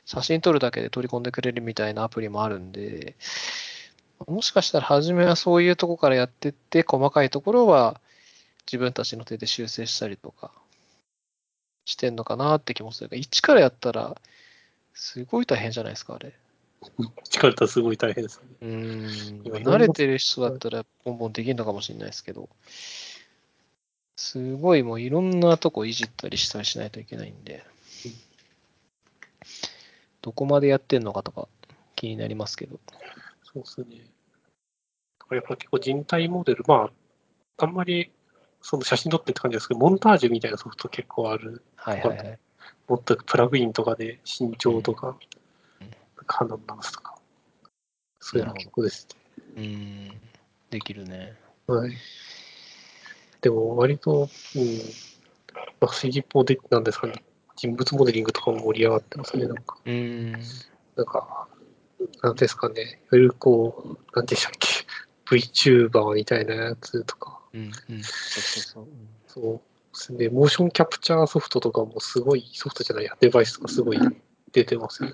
写真撮るだけで取り込んでくれるみたいなアプリもあるんで、もしかしたら初めはそういうとこからやってって、細かいところは自分たちの手で修正したりとかしてんのかなって気もするが、一からやったら、すごい大変じゃないですか、あれ。力ったらすごい大変ですね。うーん。慣れてる人だったら、ボンボンできるのかもしれないですけど、すごいもういろんなとこいじったりしたりしないといけないんでうん、どこまでやってんのかとか気になりますけど。そうですね。やっぱ結構人体モデル、まあ、あんまりその写真撮ってって感じですけど、モンタージュみたいなソフト結構ある。はいはいはい。もっとプラグインとかで身長とかうん、肌の長さとか、そういうの結構ですうーん、できるね。ね。はい。でも割と、うん、まあ、CG ポで、なんですかね、人物モデリングとかも盛り上がってますね、なんか。うーん。なんか、なんですかね、いわゆるこう、なんでしたっけ、VTuber みたいなやつとか、うんうん。そうそうそうですね、モーションキャプチャーソフトとかもすごい、ソフトじゃないや、デバイスとかすごい出てますね。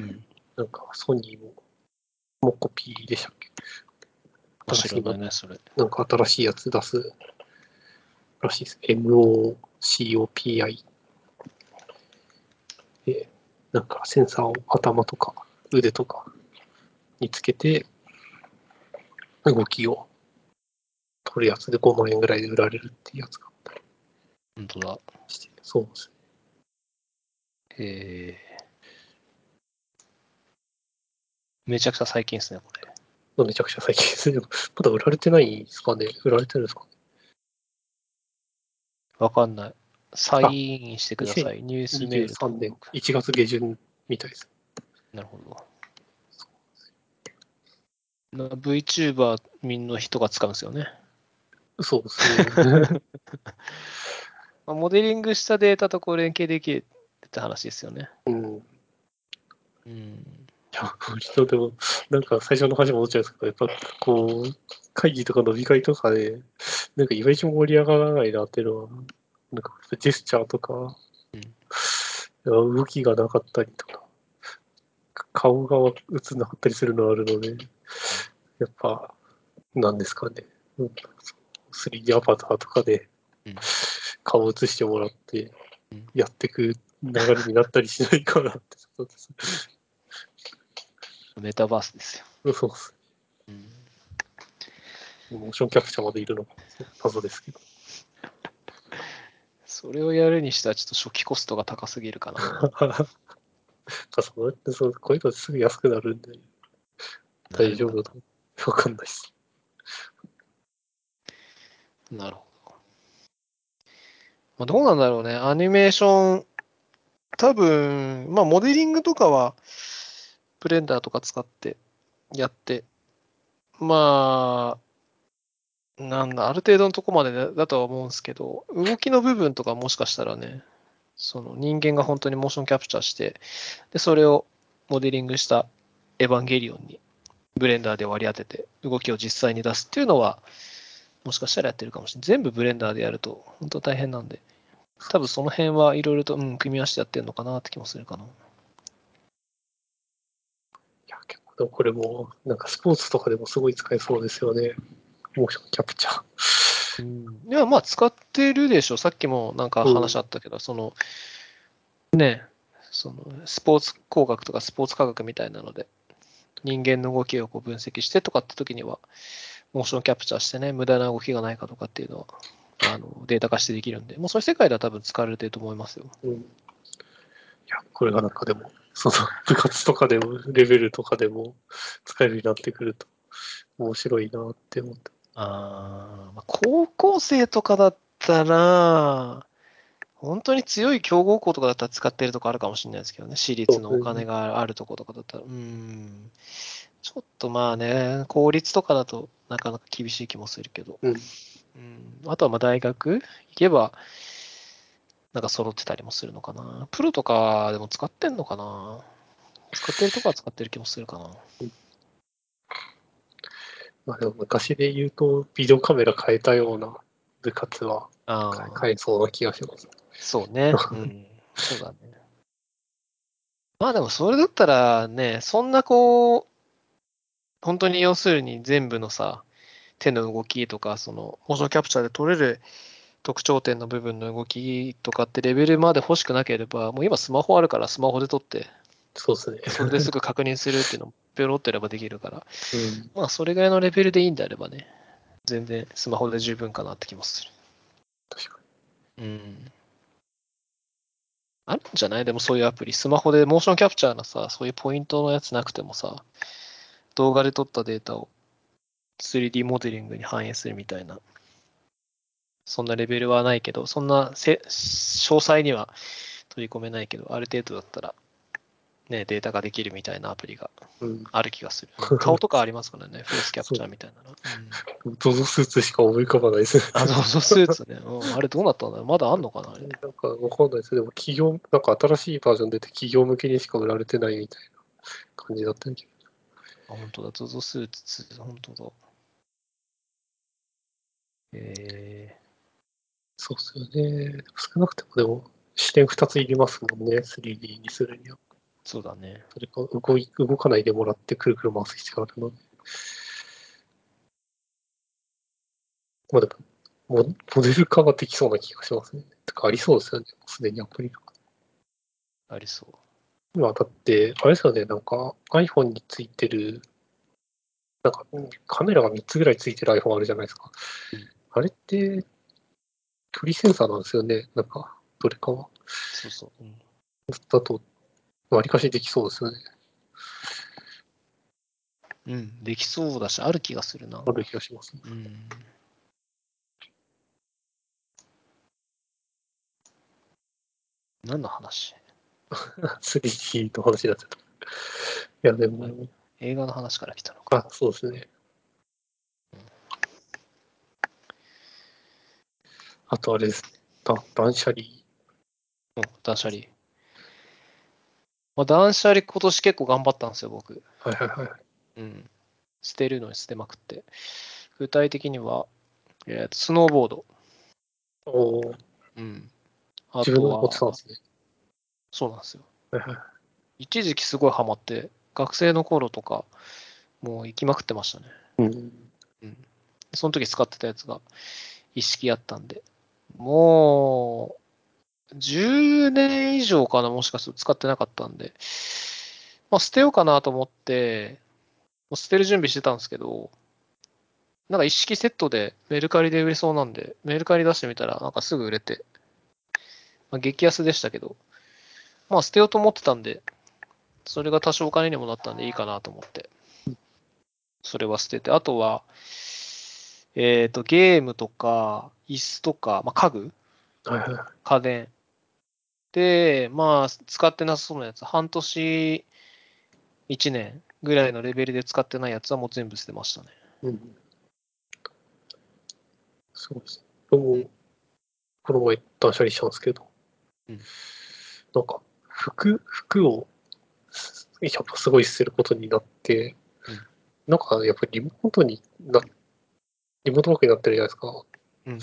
うん。なんか、ソニーも、モコピーでしたっけ？面白いだね、それ。なんか新しいやつ出すらしいです。MOCOPI。で、なんかセンサーを頭とか腕とかにつけて、動きを取るやつで5万円ぐらいで売られるっていうやつがあったり本当だ。そうですね。えー、めちゃくちゃ最近ですね、これ。まあめちゃくちゃ最近ですね。まだ売られてないですかね売られてるんですかねわかんない。サインインしてください。ニュースメール ?23 登年録。1月下旬みたいです。なるほど。な VTuber みんな人が使うんですよね。そうですね。まあモデリングしたデータとこう連携できるって話ですよね。うん。うん。いや、割とでも、なんか最初の話戻っちゃうんですけど、やっぱこう、会議とか飲み会とかで、なんかいまいち盛り上がらないなっていうのは、なんかジェスチャーとか、動きがなかったりとか、顔が映んなかったりするのはあるので、やっぱ、なんですかね、うん 3D アバターとかで顔映してもらって、やってく流れになったりしないかなって、ちょっとメタバースですよ。そうですうん、モーションキャプチャーまでいるのか謎ですけど。それをやるにしたらちょっと初期コストが高すぎるかな。あ そうやってそうこういうのすぐ安くなるんで大丈夫だとわかんないです。なるほど。まあ、どうなんだろうね。アニメーション、多分、まあ、モデリングとかは、ブレンダーとか使ってやって、まあ、なんだ、ある程度のとこまでだとは思うんですけど、動きの部分とかもしかしたらね、その人間が本当にモーションキャプチャーして、で、それをモデリングしたエヴァンゲリオンにブレンダーで割り当てて動きを実際に出すっていうのは、もしかしたらやってるかもしれない。全部ブレンダーでやると本当大変なんで、多分その辺はいろいろと、うん、組み合わせてやってるのかなって気もするかな。いや、結構でもこれも、なんかスポーツとかでもすごい使えそうですよね。モーションキャプチャー。いや、まあ使ってるでしょ。さっきもなんか話あったけど、その、ね、そのスポーツ工学とかスポーツ科学みたいなので、人間の動きをこう分析してとかって時には、モーションキャプチャーしてね、無駄な動きがないかとかっていうのは、あのデータ化してできるんで、もうそういう世界では多分使われてると思いますよ。うん。いや、これがなんかでも、その部活とかでも、レベルとかでも使えるようになってくると、面白いなって思って。ああ高校生とかだったら、本当に強い強豪校とかだったら使ってるとこあるかもしれないですけどね、私立のお金があるとことかだったら、うーん、ちょっとまあね、公立とかだとなかなか厳しい気もするけど、うん。うん、あとはまあ大学行けば、なんか揃ってたりもするのかな。プロとかでも使ってんのかな。使ってるとこは使ってる気もするかな。まあでも昔で言うと、ビデオカメラ変えたような部活は。変えそうな気がします。そうね。うん。そうだね。まあでもそれだったらね、そんなこう、本当に要するに全部のさ、手の動きとか、その、モーションキャプチャーで撮れる特徴点の部分の動きとかってレベルまで欲しくなければ、もう今スマホあるからスマホで撮って、そうですね。それですぐ 確認するっていうのもペロってやればできるから、うん。まあそれぐらいのレベルでいいんであればね、全然スマホで十分かなって気もする。確かうん。あるんじゃない？でもそういうアプリ。スマホでモーションキャプチャーのさ、そういうポイントのやつなくてもさ、動画で撮ったデータを 3D モデリングに反映するみたいな。そんなレベルはないけど、そんなせ詳細には取り込めないけど、ある程度だったら、ね、データができるみたいなアプリがうん。ある気がする。顔とかありますからね、フェイスキャプチャーみたいなの。うんゾゾスーツしか思い浮かばないですね。あの、ゾスーツね、うん、あれどうなったんだろう？まだあんのかなあれ。なんかわかんないです。でも企業、なんか新しいバージョン出て企業向けにしか売られてないみたいな感じだったんけど。あ、本当だ、ゾゾスーツ、本当だ。えそうっすよね。少なくてもでも視点2ついりますもんね、3D にするには。ー、そうだね。それか動い動かないでもらってくるくる回す必要があるので。まあでも、モモデル化はできそうな気がしますね。てかありそうですよね、すでにアプリが。ありそう。今だって、あれですよね、なんか iPhone についてる、なんかうんカメラが3つぐらいついてる iPhone あるじゃないですか。うんあれって、距離センサーなんですよね、なんか、どれかは。そうそう。うん、だと、わりかしできそうですよね。うん、できそうだし、ある気がするな。ある気がします、ね。うん。何の話？3D の話になっちゃった。いや、でも、映画の話から来たのか。あ、そうですね。あとあれですね。だ断捨離。うん、断捨離。まあ、断捨離今年結構頑張ったんですよ、僕。はいはいはい。うん。捨てるのに捨てまくって。具体的には、えーとスノーボード。おーうん。あ自分のとは持ってたんで、すね。そうなんですよ。はいはい。一時期すごいハマって、学生の頃とか、もう行きまくってましたね。うん。その時使ってたやつが一式あったんで、もう、10年以上かな、もしかすると使ってなかったんで、まあ、捨てようかなと思って、もう捨てる準備してたんですけど、なんか一式セットでメルカリで売れそうなんで、メルカリ出してみたら、なんかすぐ売れて、まあ、激安でしたけど、まあ捨てようと思ってたんで、それが多少お金にもなったんでいいかなと思って、それは捨てて、あとは、えっ、と、ゲームとか、椅子とか、まあ、家具はいはいはい。家電。で、まあ、使ってなさそうなやつ、半年、1年ぐらいのレベルで使ってないやつはもう全部捨てましたね。うん。そうですね。でも、うんこの前断捨離したんですけど、うんなんか、服、服を、すやっぱすごい捨てることになって、うんなんかやっぱりリモートにな、リモートワークになってるじゃないですか。うん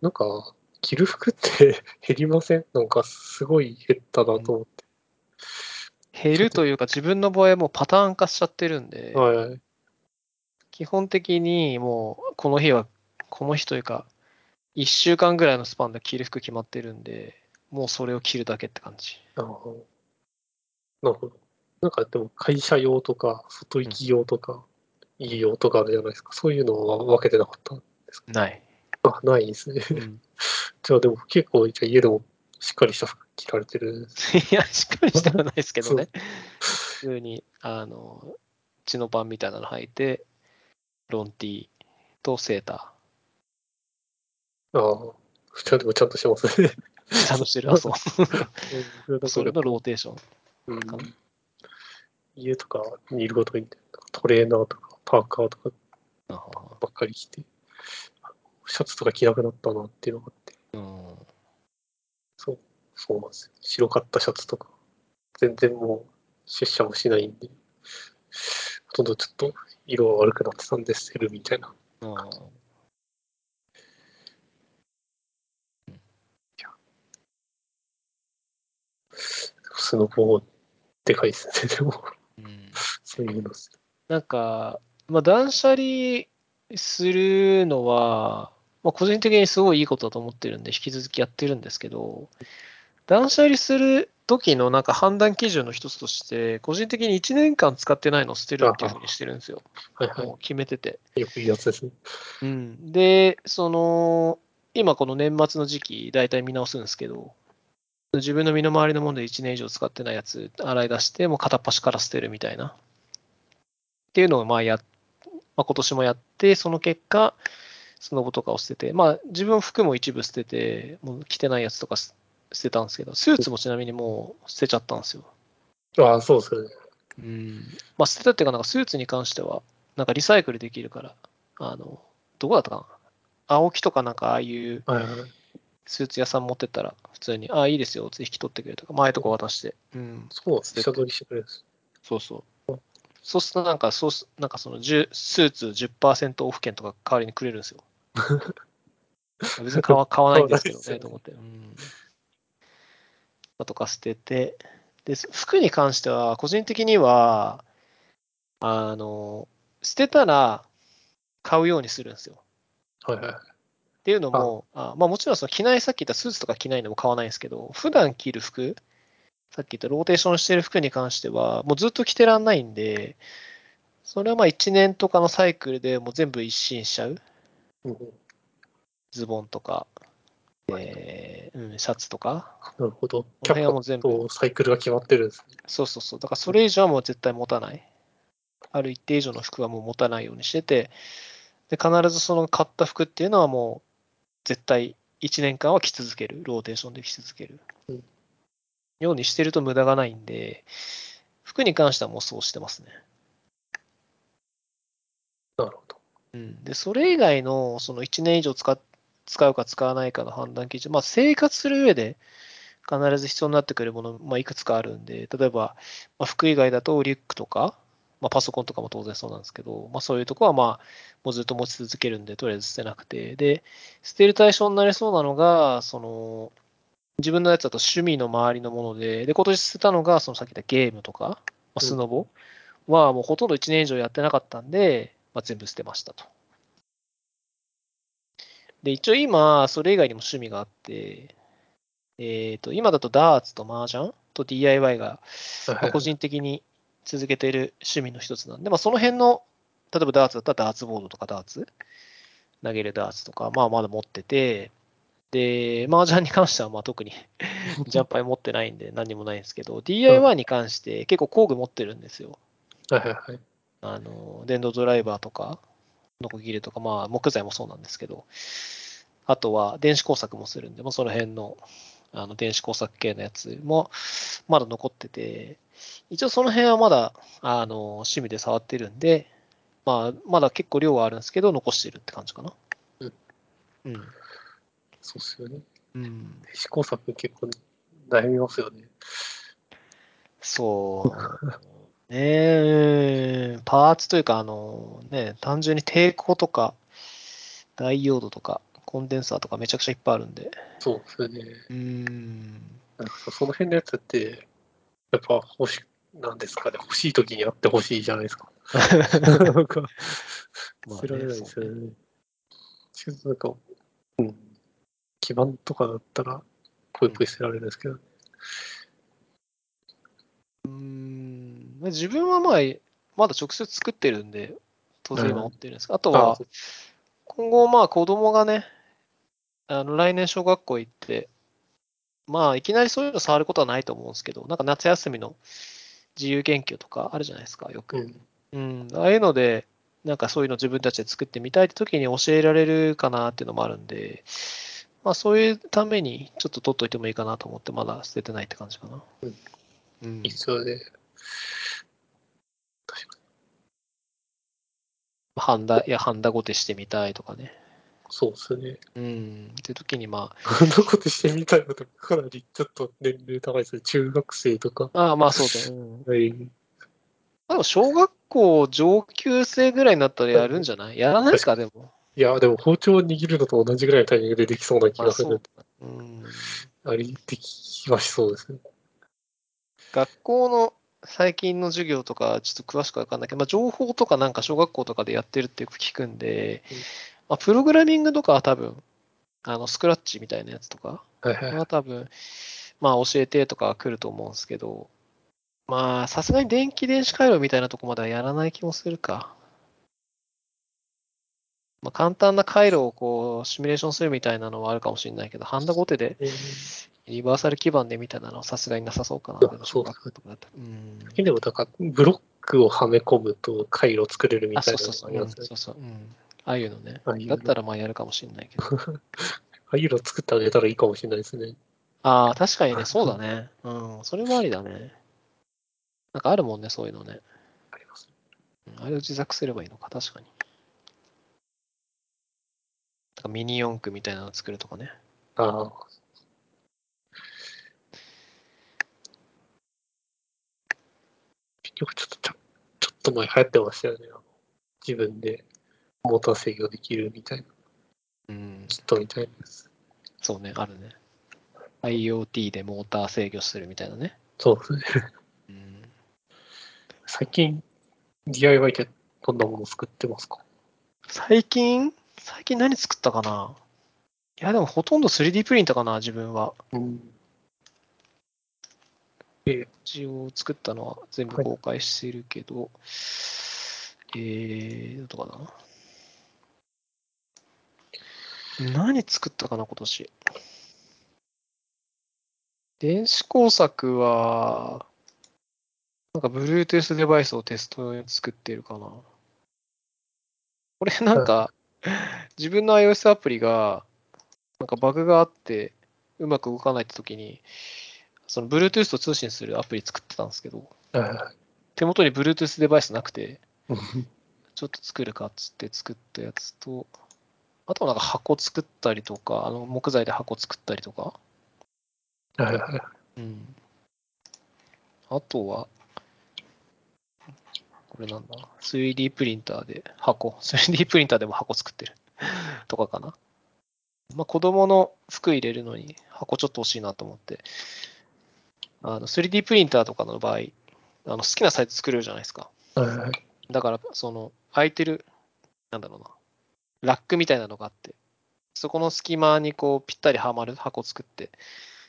なんか、着る服って減りません？なんかすごい減ったなと思って。減るというか、自分の場合はもうパターン化しちゃってるんで、はい。基本的にもう、この日は、この日というか、1週間ぐらいのスパンで着る服決まってるんで、もうそれを着るだけって感じ。なるほど。なんかでも会社用とか、外行き用とか、家用とかあるじゃないですか。そういうのは分けてなかった。ない。あ、ないですね。うん、じゃあでも結構、じゃあ家でもしっかりした服着られてる。いや、しっかりしてはないですけどね。普通に、あの、チノパンみたいなの履いて、ロンティーとセータああ、じゃあでもちゃんとしてますね。ー。ちゃんとしてる。あそう。うん それのローテーション。うん家とかにいることにトレーナーとかパーカーとかばっかり着て、シャツとか着なくなったなっていうのがあって、うん。そう、そうなんですよ。白かったシャツとか、全然もう出社もしないんで、ほとんどちょっと色が悪くなってたんで捨てるみたいな。あスノボーでかいですね、でも、うんそういうの。なんか、まあ、断捨離するのは、まあ、個人的にすごいいいことだと思ってるんで、引き続きやってるんですけど、断捨離する時のなんか判断基準の一つとして、個人的に1年間使ってないのを捨てるっていうふうにしてるんですよ。はいはもう決めてて。い。よく言うやつですね。うん、で、その、今この年末の時期、大体見直すんですけど、自分の身の回りのもので1年以上使ってないやつ洗い出して、もう片っ端から捨てるみたいな。っていうのをまあや、まあ、今年もやって、その結果、スノボとかを捨てて、まあ自分服も一部捨てて、もう着てないやつとか捨捨てたんですけど、スーツもちなみにもう捨てちゃったんですよ。ああ、そうですよね。うん。まあ捨てたっていうか、なんかスーツに関しては、なんかリサイクルできるから、あの、どこだったかな？青木とかなんかああいう。スーツ屋さん持ってったら、普通に、ああ、いいですよ、引き取ってくれとか、前とか渡して。うん。そうなんです。下取りしてくれるんです。そうそう。そうするとなんか、そうす、なんかその10スーツ10%オフ券とか代わりにくれるんですよ。別に買わ買わないんですけどね、と思って。うん。だとか捨てて、で、服に関しては、個人的には、あの、捨てたら買うようにするんですよ。はいはい。っていうのも、あまあもちろんその着ない、さっき言ったスーツとか着ないのも買わないんですけど、普段着る服、さっき言ったローテーションしてる服に関しては、もうずっと着てらんないんで、それはまあ1年とかのサイクルでもう全部一新しちゃう。ズボンとか、えーうん、シャツとか。なるほど。キ全部ャップとサイクルが決まってるんですね。そうそうそう。だからそれ以上はもう絶対持たない。ある一定以上の服はもう持たないようにしてて、で、必ずその買った服っていうのはもう絶対1年間は着続ける。ローテーションで着続ける。うんようにしてると無駄がないんで、服に関してはもうそうしてますね。なるほど。うん。で、それ以外のその1年以上使っ使うか使わないかの判断基準、まあ生活する上で必ず必要になってくるもの、まあいくつかあるんで、例えば、まあ、服以外だとリュックとか、まあパソコンとかも当然そうなんですけど、まあそういうとこはまあもうずっと持ち続けるんで、とりあえず捨てなくて、で、捨てる対象になりそうなのが、その、自分のやつだと趣味の周りのもので、で、今年捨てたのが、そのさっき言ったゲームとか、まあ、スノボはもうほとんど1年以上やってなかったんで、まあ、全部捨てましたと。で、一応今、それ以外にも趣味があって、えっ、と、今だとダーツと麻雀と DIY が、まあ個人的に続けている趣味の一つなんで、まあ、その辺の、例えばダーツだったらダーツボードとかダーツ、投げるダーツとか、まあまだ持ってて、で、麻雀に関してはまあ特に ジャンパイ持ってないんで何にもないんですけど、DIY に関して結構工具持ってるんですよ。はいはいはい。あの、電動ドライバーとか、ノコギリとか、まあ木材もそうなんですけど、あとは電子工作もするんで、もうその辺のあの電子工作系のやつもまだ残ってて、一応その辺はまだあの趣味で触ってるんで、まあまだ結構量はあるんですけど、残してるって感じかな。うん。うん。そうっすよね。うん、試行錯結構悩みますよね。そう。ねえ、パーツというか、あの、ね、単純に抵抗とか、ダイオードとか、コンデンサーとかめちゃくちゃいっぱいあるんで。そうですよね。うーん。なんかさその辺のやつって、やっぱ欲し、なんですかね、欲しい時にあってほしいじゃないですか。なんか、まあね捨てられないですよね。ちょっとなんか、うん、基盤とかだったら、ぽいぽい捨てられるんですけど、うーん。自分はまあ、まだ直接作ってるんで、当然今持ってるんですけど、あとは今後まあ子供がね、あの来年小学校行って、まあいきなりそういうの触ることはないと思うんですけど、なんか夏休みの自由研究とかあるじゃないですか、よく。うん、うん、ああいうので、なんかそういうの自分たちで作ってみたいって時に教えられるかなっていうのもあるんで、まあそういうためにちょっと取っといてもいいかなと思ってまだ捨ててないって感じかな。うん。うん。いいっすよね。確かに。ハンダ、いや、ハンダゴテしてみたいとかね。そうですね。うん。って時にまこんなことしてみたいのとか、かなりちょっと年齢高いですね。中学生とか。あ、ああ、まあそうだよ。うん、はい。でも小学校上級生ぐらいになったらやるんじゃない？やらないですか、でも。いや、でも包丁を握るのと同じぐらいのタイミングでできそうな気がする。。うん。ありできはしそうですね。学校の最近の授業とかちょっと詳しくわかんないけど、まあ、情報とかなんか小学校とかでやってるってよく聞くんでうん、まあ、プログラミングとかは多分、あの、スクラッチみたいなやつとかは多分、まあ教えてとかは来ると思うんですけど、まあさすがに電気電子回路みたいなとこまではやらない気もするか。まあ、簡単な回路をこうシミュレーションするみたいなのはあるかもしれないけど、ハンダゴテでリバーサル基盤でみたいなのはさすがになさそうかな。そうかうん。でも、だから、ブロックをはめ込むと回路作れるみあ、たいそうそうそう。うんなのがありますよね。そうそう。うん。ああいうのね。ああいうのだったらまあやるかもしれないけど。ああいうの作ってあげたらいいかもしれないですね。ああ、確かにね、そうだね。うん。それもありだね。なんかあるもんね、そういうのね。あります。うんあれを自作すればいいのか、確かに。なんかミニ四駆みたいなのを作るとかね。ああ。結局ちょっとちょ、ちょっと前流行ってましたよね。自分でモーター制御できるみたいな、うん。キットみたいなやつ。そうね、あるね。IoT でモーター制御するみたいなね。そうですね。うん。最近 DIY ってどんなもの作ってますか？最近？最近何作ったかな？いや、でもほとんど 3D プリンターかな、自分は。うん。一応作ったのは全部公開しているけど、えー、どうかな？何作ったかな、今年？電子工作は、なんか Bluetooth デバイスをテスト用に作っているかな。これなんか、自分の iOS アプリが、なんかバグがあって、うまく動かないって時に、その Bluetooth と通信するアプリ作ってたんですけど、は手元に Bluetooth デバイスなくて、い。ちょっと作るかっつって作ったやつと、あとはなんか箱作ったりとか、あの木材で箱作ったりとか。うん。あとは、これなんだ ?3D プリンターで箱。3D プリンターでも箱作ってる とかかな。まあ子供の服入れるのに箱ちょっと欲しいなと思って。あの 3D プリンターとかの場合、あの好きなサイズ作れるじゃないですか。はいはい。だから、その、空いてる、なんだろうな、ラックみたいなのがあって、そこの隙間にこう、ぴったりはまる箱作って、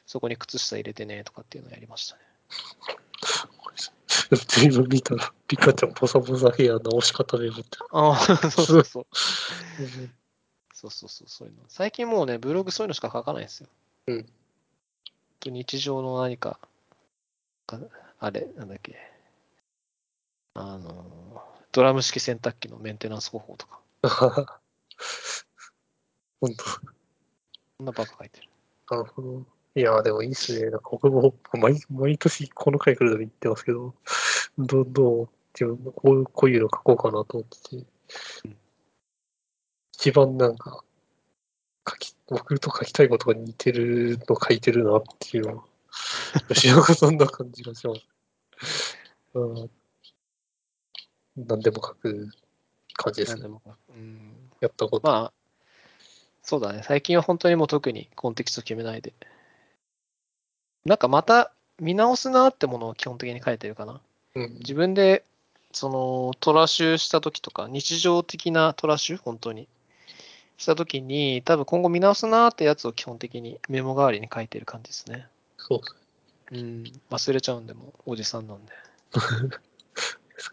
そこに靴下入れてね、とかっていうのをやりましたね。随分見たら、リカちゃんボサボサヘア直し方で持ってああ、そうそうそう。る。そうそうそう、そういうの。最近もうね、ブログそういうのしか書かないんですよ。うん。日常の何か、かあれ、なんだっけ。あの、ドラム式洗濯機のメンテナンス方法とか、本当そんなバカ書いてる。なるほど。いやー、でもいいっすね。なんか僕も毎毎年この回来るたびに言ってますけど、どう、どう、自分もこういうこういうの書こうかなと思っててうん、一番なんか、書き、僕と書きたいことが似てるの書いてるなっていうのは、吉岡さんな感じがします。うん。何でも書く感じですね。うん。やったこと。まあ、そうだね。最近は本当にもう特にコンテキスト決めないで。なんかまた見直すなってものを基本的に書いてるかな。うん。自分で、そのトラッシュした時とか、日常的なトラッシュ、本当に。した時に、多分今後見直すなってやつを基本的にメモ代わりに書いてる感じですね。そうですね。うん。忘れちゃうんで、もうおじさんなんで。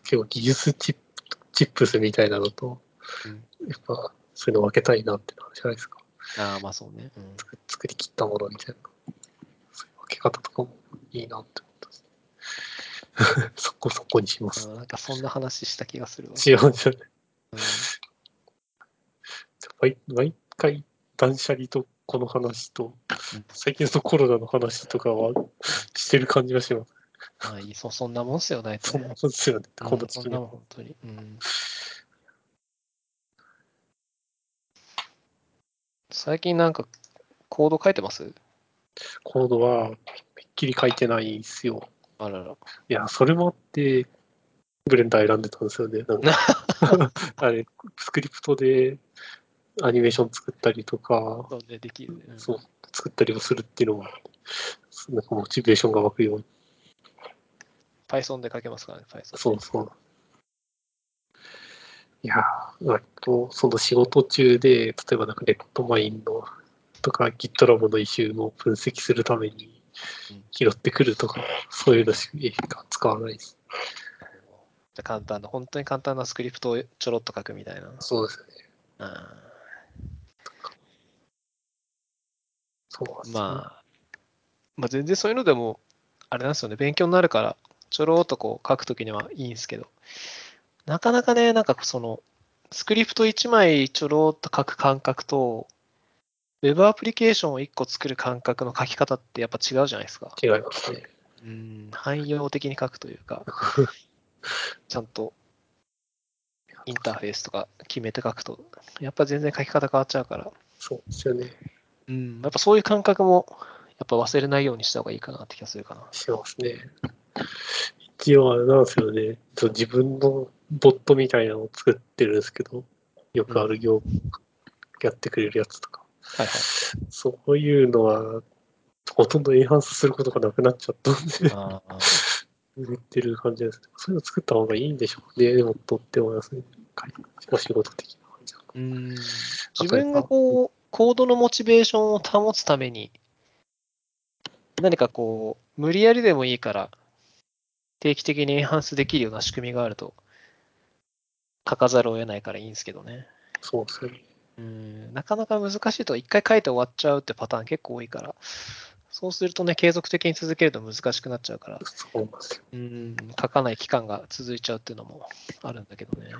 結構技術チップチップスみたいなのと、うんやっぱそういうの分けたいなってなるじゃないですか。ああ、まあそうね。うん。作作り切ったものみたいな。け方とかもいいなって思ったんです。そこそこにします。あなんかそんな話した気がするわ。違うんですよね。うん毎 毎回断捨離とこの話とうん、最近のコロナの話とかはしてる感じがします。まあいい、そそんなもんっすよ、大体。そんなもんですよね。うんこのそんなもん、本当に。うん。最近なんかコード書いてます？コードはめっきり書いてないですよ。あらら。いや、それもあって、ブレンダー選んでたんですよね。なんか あれ、スクリプトでアニメーション作ったりとか、そうね、できるね。うんそう、作ったりもするっていうのも、なんかモチベーションが湧くように。Python で書けますからね、Python。そうそう。いやとその仕事中で、例えばなんかレッドマインのとか GitLab のイシューの分析するためにうん拾ってくるとか、そういうのしか使わないです。じゃあ簡単な、本当に簡単なスクリプトをちょろっと書くみたいな。そうですね。あそうですよねまあ、まあ全然そういうのでも、あれなんですよね、勉強になるから、ちょろっとこう書くときにはいいんですけど、なかなかね、なんかその、スクリプト1枚ちょろっと書く感覚と、ウェブアプリケーションを1個作る感覚の書き方ってやっぱ違うじゃないですか。違いますね。うん、汎用的に書くというか、ちゃんとインターフェースとか決めて書くと、やっぱ全然書き方変わっちゃうから、そうですよね。うん、やっぱそういう感覚も、やっぱ忘れないようにした方がいいかなって気がするかな。しますね。一応あれなんですよね。自分のボットみたいなのを作ってるんですけど、よくある業やってくれるやつとか。はいはい。そういうのは、ほとんどエンハンスすることがなくなっちゃったんで、売ってる感じです。そういうの作った方がいいんでしょうね。でも、とって思いますね。お仕事的な感じうん。自分がこう、コードのモチベーションを保つために、何かこう、無理やりでもいいから、定期的にエンハンスできるような仕組みがあると、書かざるを得ないからいいんですけどね。そうですよね。うん、なかなか難しいと、一回書いて終わっちゃうってパターン結構多いから、そうするとね、継続的に続けると難しくなっちゃうから、そうなん書かない期間が続いちゃうっていうのもあるんだけどね。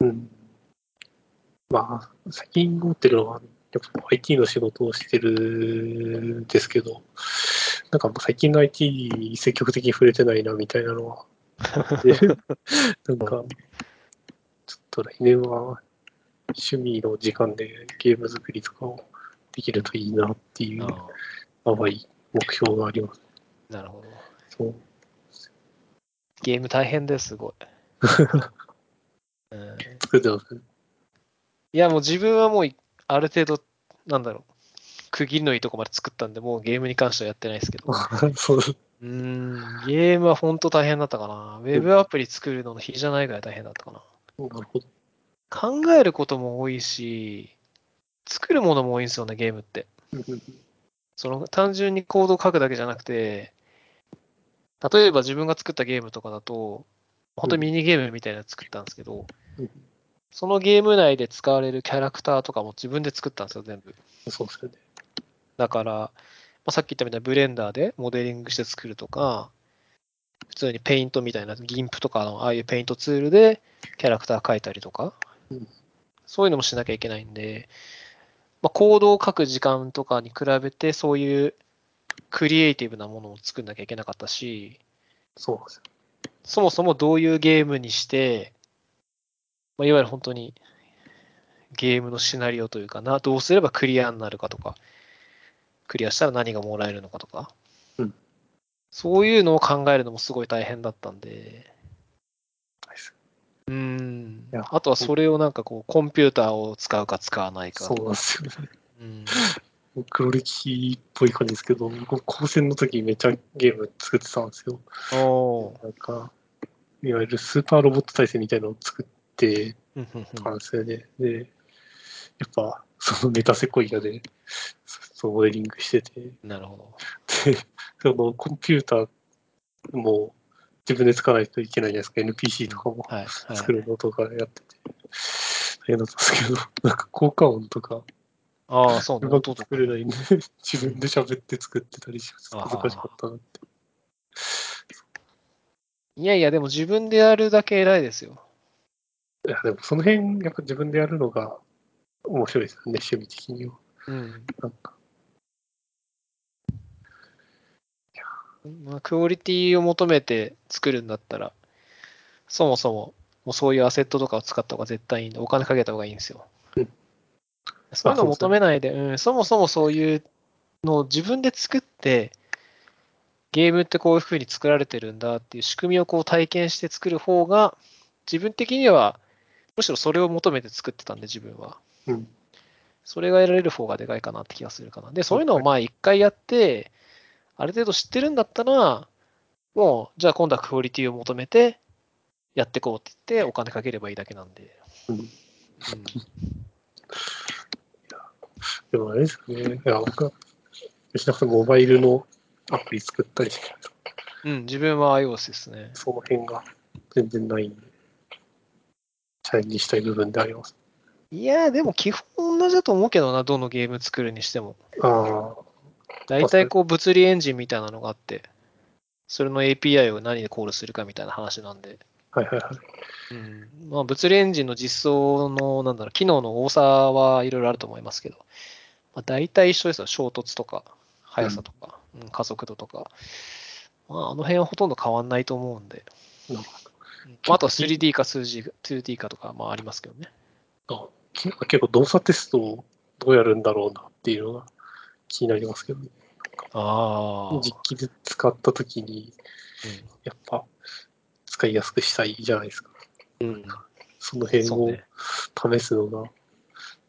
うん。まあ、最近思ってるのは、やっぱ IT の仕事をしてるんですけど、なんか最近の IT に積極的に触れてないなみたいなのは なんか、と来年は趣味の時間でゲーム作りとかをできるといいなっていうあ淡い目標があります。あなるほど。そうゲーム大変です、すごい。うん、作ってますね。いや、もう自分はもういある程度、なんだろう、区切りのいいとこまで作ったんで、もうゲームに関してはやってないですけど。そううーん、ゲームは本当大変だったかな。ウェブアプリ作るのの比じゃないぐらい大変だったかな。考えることも多いし、作るものも多いんですよね、ゲームって。その単純にコードを書くだけじゃなくて、例えば自分が作ったゲームとかだと、本当にミニゲームみたいなの作ったんですけど、うんそのゲーム内で使われるキャラクターとかも自分で作ったんですよ、全部。そうですよね。だから、まあ、さっき言ったみたいなブレンダーでモデリングして作るとか、普通にペイントみたいな、 GIMP とかのああいうペイントツールでキャラクター描いたりとか。うん、そういうのもしなきゃいけないんで、まあ、コードを書く時間とかに比べて、そういうクリエイティブなものを作んなきゃいけなかったし、そうですよ。そもそもどういうゲームにして、まあ、いわゆる本当にゲームのシナリオというかな、どうすればクリアになるかとか、クリアしたら何がもらえるのかとか、うんそういうのを考えるのもすごい大変だったんで、うーんあとはそれをなんかこう、コンピューターを使うか使わないかそうなんですよね。うん、黒歴史っぽい感じですけど、僕、高専の時めっちゃゲーム作ってたんですよ。おーなんか、いわゆるスーパーロボット対戦みたいなのを作ってたんですよね。で、やっぱ、そのメタセコイアで、そのモデリングしてて、なるほど。で、そのコンピューターも自分で使わないといけないじゃないですか。NPC とかも。作るのとかやってて、大変だったんですけど、なんか効果音とか、ああ、そう作れないんで、自分で喋って作ってたりし恥ずかしかったなって。いやいや、でも自分でやるだけ偉いですよ。いや、でもその辺、やっぱ自分でやるのが面白いですよね、趣味的には。うん。なんか、まあ、クオリティを求めて作るんだったら、そもそも、もうそういうアセットとかを使った方が絶対いいんで、お金かけた方がいいんですようん。そういうのを求めないで、うん、そもそもそういうのを自分で作って、ゲームってこういう風に作られてるんだっていう仕組みをこう体験して作る方が、自分的には、むしろそれを求めて作ってたんで、自分は。うん。それが得られる方がでかいかなって気がするかな。で、そういうのをまあ一回やって、ある程度知ってるんだったら、もう、じゃあ今度はクオリティを求めて、やっていこうって言って、お金かければいいだけなんで。うんでもあれですよね。いや、僕は、吉田さんモバイルのアプリ作ったりして、うん、うん、自分は iOS ですね。その辺が全然ないんで。チャレンジしたい部分であります。いやー、でも基本同じだと思うけどな、どのゲーム作るにしても。ああ、大体こう物理エンジンみたいなのがあって、それの API を何でコールするかみたいな話なんで。はいはいはい。うんまあ、物理エンジンの実装の、なんだろう、機能の多さはいろいろあると思いますけど、まあ、大体一緒ですよ。衝突とか、速さとか、うん加速度とか。まあ、あの辺はほとんど変わんないと思うんで。なるほうんまあ、あとは 3D か 2G 2D かとか、まあありますけどね。ど。結構動作テストをどうやるんだろうなっていうのが気になりますけどね。ああ。実機で使ったときに、やっぱ使いやすくしたいじゃないですか。うん。うんその辺をそうね。試すのが、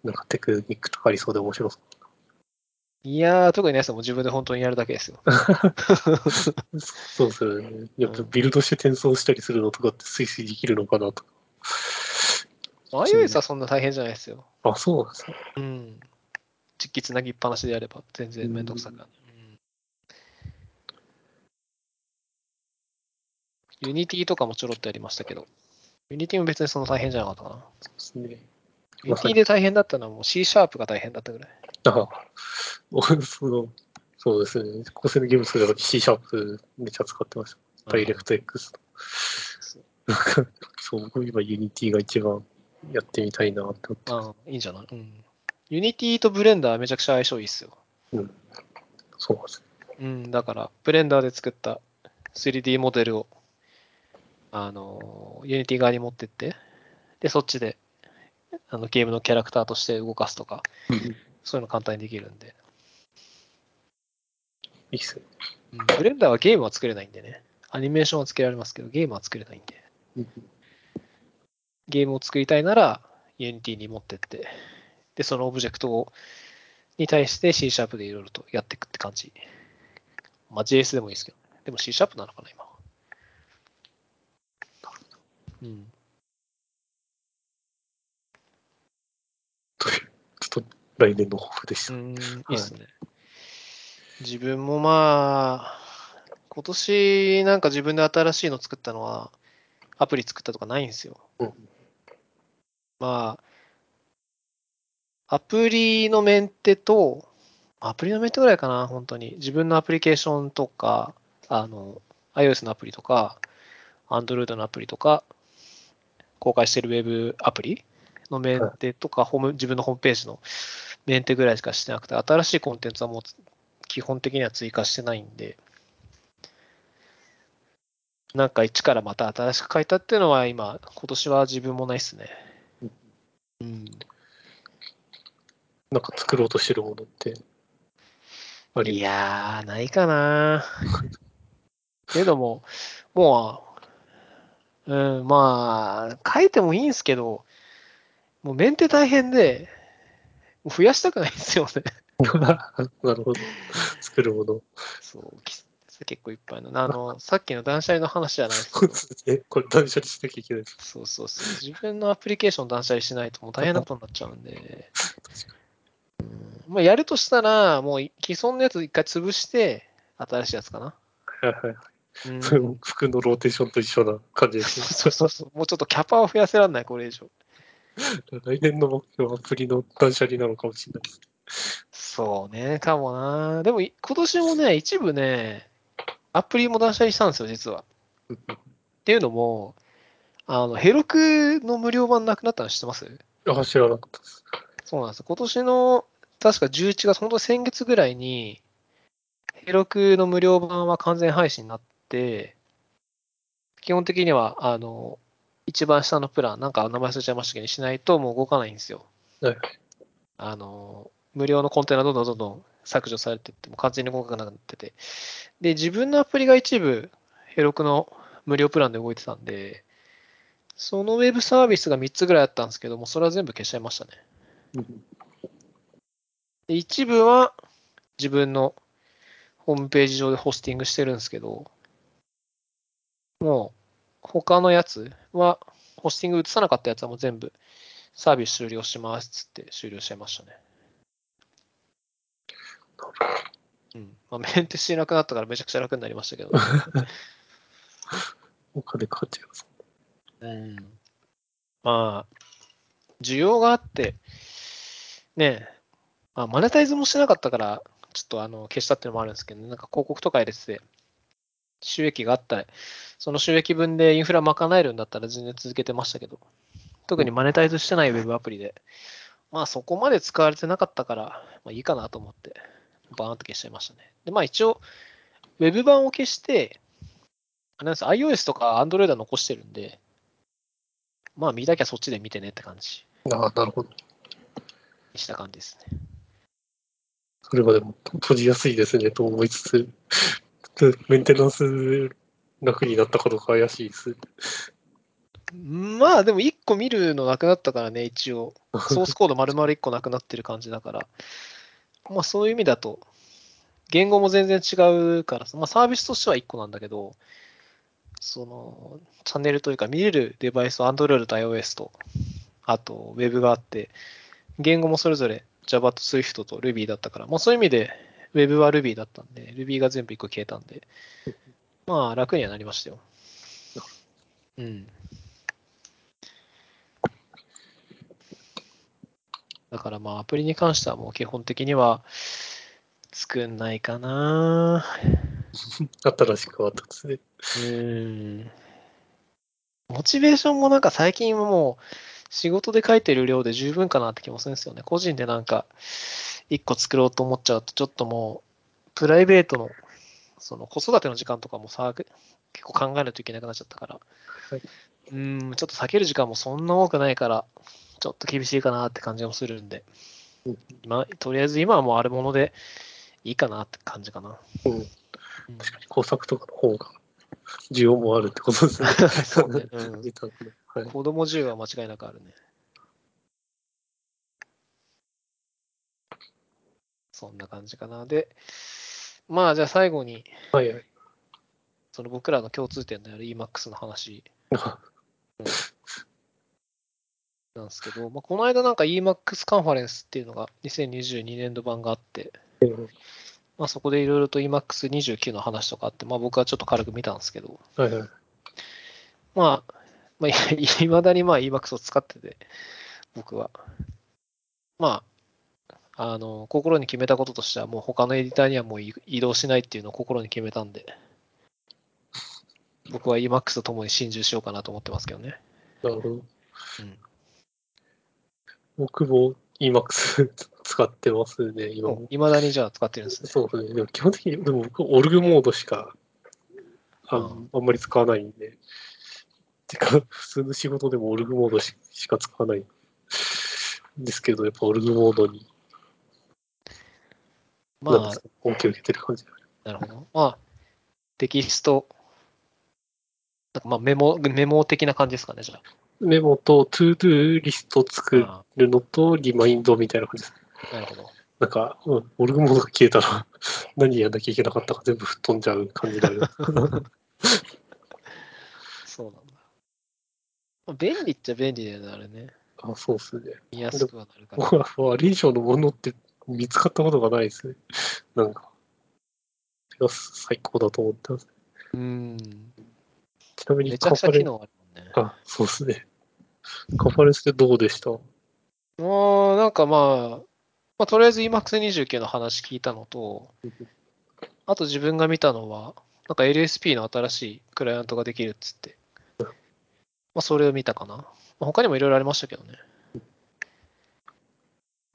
なんかテクニックとかありそうで面白そう。いやー、特にないですよ。もう自分で本当にやるだけですよ。そうですよね。やっぱビルドして転送したりするのとかってスイスイできるのかなとか。iOS はそんな大変じゃないですよ。あ、そうなんですね。うん。実機つなぎっぱなしでやれば全然めんどくさくない。 Unity とかもちょろっとやりましたけど、 Unity も別にそんな大変じゃなかったかな。そうですね。 Unity で大変だったのはもう C シャープが大変だったぐらい。あ俺そのそうですね。高専のゲーム作るとき C シャープめっちゃ使ってました。 DirectX と。そう、僕今 Unity が一番やってみたいなって思って。ああ、いいんじゃない？うん。 Unity とブレンダーめちゃくちゃ相性いいっすよ。そうなんですね。うん、だから、ブレンダーで作った 3D モデルを、あの、 Unity 側に持ってって、で、そっちで、あの、ゲームのキャラクターとして動かすとか、そういうの簡単にできるんで。いいっすね。うん、ブレンダーはゲームは作れないんでね。アニメーションはつけられますけど、ゲームは作れないんで。ゲームを作りたいなら、 Unity に持ってって、で、そのオブジェクトをに対して C シャープでいろいろとやっていくって感じ。まあ JS でもいいですけど、でも C シャープなのかな、今は。うん。という、ちょっと来年の抱負でした。うん、いいっすね。自分もまあ、今年なんか自分で新しいの作ったのは、アプリ作ったとかないんですよ。うんまあ、アプリのメンテと、アプリのメンテぐらいかな、本当に。自分のアプリケーションとか、あの、iOS のアプリとか、Android のアプリとか、公開してるウェブアプリのメンテとか、ホーム自分のホームページのメンテぐらいしかしてなくて、新しいコンテンツはもう基本的には追加してないんで、なんか一からまた新しく書いたっていうのは今、今年は自分もないっすね。うん。なんか作ろうとしてるものっていやー、ないかな。けども、もう、うん、まあ、書いてもいいんすけど、もうメンテ大変で、もう増やしたくないんですよね。なるほど。作るもの。そう、き結構いっぱいの。あの、さっきの断捨離の話じゃないですそうけど、ですね。これ断捨離しなきゃいけないです。そうそうそう。自分のアプリケーション断捨離しないともう大変なことになっちゃうんで、まあ、やるとしたら、もう既存のやつ一回潰して、新しいやつかな。はいはいはい。うん服のローテーションと一緒な感じですね。そうそうそう。もうちょっとキャパを増やせらんない、これ以上。来年の目標はアプリの断捨離なのかもしれない。そうね、かもな。でも、い今年もね、一部ね、アプリも断捨離したんですよ、実は。っていうのも、あの、ヘロクの無料版なくなったの知ってます？あ、知らなかったです。そうなんです。今年の、確か11月、本当に先月ぐらいに、ヘロクの無料版は完全配信になって、基本的には、あの、一番下のプラン、なんか名前忘れちゃいましたけど、しないともう動かないんですよ。はいあの、無料のコンテナどんどんどんどん削除されてって、もう完全に動かなくなってて。で、自分のアプリが一部、ヘロクの無料プランで動いてたんで、そのウェブサービスが3つぐらいあったんですけども、それは全部消しちゃいましたね。うんで一部は自分のホームページ上でホスティングしてるんですけど、もう他のやつは、ホスティング移さなかったやつはもう全部サービス終了しますっつって終了しちゃいましたね。うん。まあ、メンテしなくなったからめちゃくちゃ楽になりましたけど。お金かかっちゃいます。うん。まあ、需要があって、ねえ、まあ、マネタイズもしてなかったから、ちょっとあの消したっていうのもあるんですけど、なんか広告とか入れてて、収益があったら、その収益分でインフラ賄えるんだったら全然続けてましたけど、特にマネタイズしてないウェブアプリで、まあそこまで使われてなかったから、まあいいかなと思って、バーンと消しちゃいましたね。で、まあ一応、ウェブ版を消して、あれなんです iOS とか Android は残してるんで、まあ見たきゃそっちで見てねって感じああ、なるほど。にした感じですね。それまでも閉じやすいですねと思いつつ、メンテナンス楽になったかどうか怪しいです。まあでも1個見るのなくなったからね、一応。ソースコード丸々1個なくなってる感じだから。まあそういう意味だと、言語も全然違うからさ、まあサービスとしては1個なんだけど、その、チャンネルというか見れるデバイスは Android と iOS と、あと Web があって、言語もそれぞれ Java と Swift と Ruby だったから、まあそういう意味で Web は Ruby だったんで、Ruby が全部1個消えたんで、まあ楽にはなりましたよ。うん。だからまあアプリに関してはもう基本的には作んないかな。新しく変わったで。うん。モチベーションもなんか最近はもう仕事で書いてる量で十分かなって気もするんですよね。個人でなんか一個作ろうと思っちゃうとちょっともうプライベートのその子育ての時間とかもさ結構考えないといけなくなっちゃったから、はい。うん、ちょっと避ける時間もそんな多くないから、ちょっと厳しいかなって感じもするんで、うん。まあ、とりあえず今はもうあるものでいいかなって感じかな。うん、うん。確かに工作とかの方が需要もあるってことですね。そうね。うん。子供自由は間違いなくあるね。そんな感じかな。で、まあじゃあ最後に、はいはい。その僕らの共通点である EMAX の話 なんですけど、まあ、この間なんか EMAX カンファレンスっていうのが2022年度版があって、まあ、そこでいろいろと EMAX29 の話とかあって、まあ、僕はちょっと軽く見たんですけど、はいはい。まあ、まあ、いいまだにまあ EMAX を使ってて、僕は。まあ、あの、心に決めたこととしては、もう他のエディターにはもう移移動しないっていうのを心に決めたんで、僕は EMAX と共に心中しようかなと思ってますけどね。なるほど。うん僕も EMAX 使ってますね、今も。いまだにじゃあ使ってるんですね。そうですね。でも基本的に、でも僕、オルグモードしかあうんんあんまり使わないんで。てか、普通の仕事でもオルグモードししか使わないんですけど、やっぱオルグモードに、まあ恩恵を受けてる感じ。なるほど。まあ、テキスト、なんかまあメモ、メモ的な感じですかね、じゃメモと ToDo リスト作あ。るのとリマインドみたいな感じです。あなるほど。なんか、うん Org mode が消えたら 何やんなきゃいけなかったか全部吹っ飛んじゃう感じになる。そうなんだ。まあ、便利っちゃ便利だよね、あれね。あ、そうですね。見やすくはなるから。僕は、アリーションのものって見つかったことがないですね。なんか、いや最高だと思ってます。うん。ちなみにめちゃくちゃ機能あるもんね。あ、そうですね。カンファレンスでどうでした？もう、なんかまあ、まあ、とりあえず EMAX29 の話聞いたのと、あと自分が見たのは、なんか LSP の新しいクライアントができるっつって、まあ、それを見たかな。まあ、他にもいろいろありましたけどね。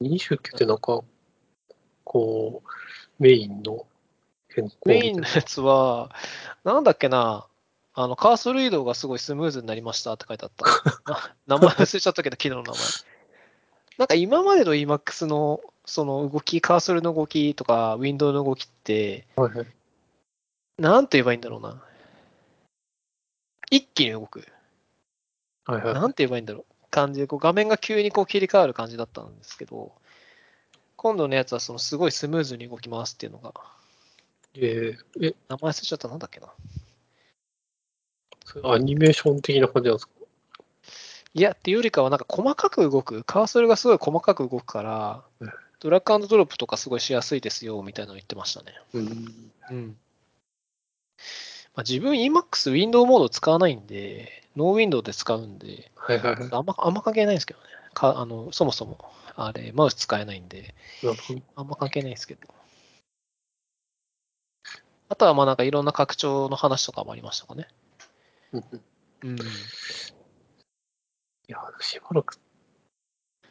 ?29 ってなんか、こう、メインの変更メインのやつは、なんだっけな、あの、カーソル移動がすごいスムーズになりましたって書いてあった。な 名前忘れちゃったけど、昨日の名前。なんか今までの EMAX のその動き、カーソルの動きとか、ウィンドウの動きって、はいはい。なんて言えばいいんだろうな。一気に動く。はいはい。なんて言えばいいんだろう。感じで、こう画面が急にこう切り替わる感じだったんですけど、今度のやつはそのすごいスムーズに動きますっていうのが、えーえ、名前忘れちゃった、なんだっけな。アニメーション的な感じなんですか？いや、っていうよりかは、なんか細かく動く、カーソルがすごい細かく動くからうん、ドラッグドロップとかすごいしやすいですよ、みたいなの言ってましたね。うん。うん。まあ、自分 EMAX ウィンドウモード使わないんで、ノーウィンドウで使うんで、はいはいはい。あんま、あんま関係ないんですけどね。かあのそもそも、あれ、マウス使えないんで。あんま関係ないんですけど。あとは、まあなんかいろんな拡張の話とかもありましたかね。うん。いや、しばらく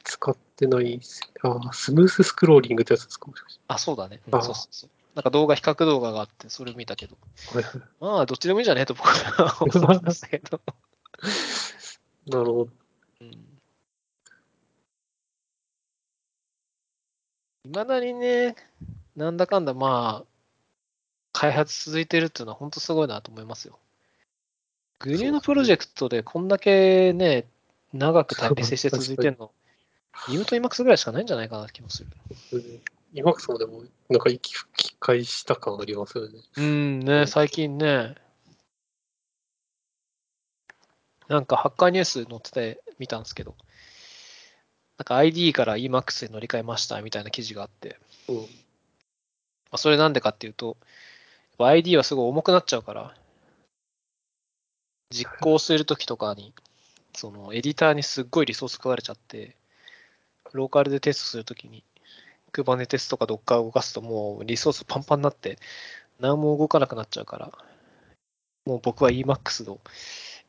使ってないですあスムーススクローリングってやつですかもしかして。あ、そうだね。うんあそうそうそう。なんか動画、比較動画があって、それ見たけど。まあ、どっちでもいいんじゃね？えと僕は思いましたけど。なるほど。うん。いまだにね、なんだかんだまあ、開発続いてるっていうのは本当すごいなと思いますよ。グニューのプロジェクトでこんだけね、長く体制して続いてるの、リムと EMAX ぐらいしかないんじゃないかなって気もする。今クスもでも、なんか息吹き返した感ありますよね。うんね、最近ね、なんかハッカーニュース載ってて見たんですけど、なんか ID から EMAX に乗り換えましたみたいな記事があって、うん。まあ、それなんでかっていうと、ID はすごい重くなっちゃうから、実行するときとかに、そのエディターにすっごいリソース食われちゃって、ローカルでテストするときに、Kubernetes とか Docker を動かすともうリソースパンパンになって、何も動かなくなっちゃうから、もう僕は Emacs の、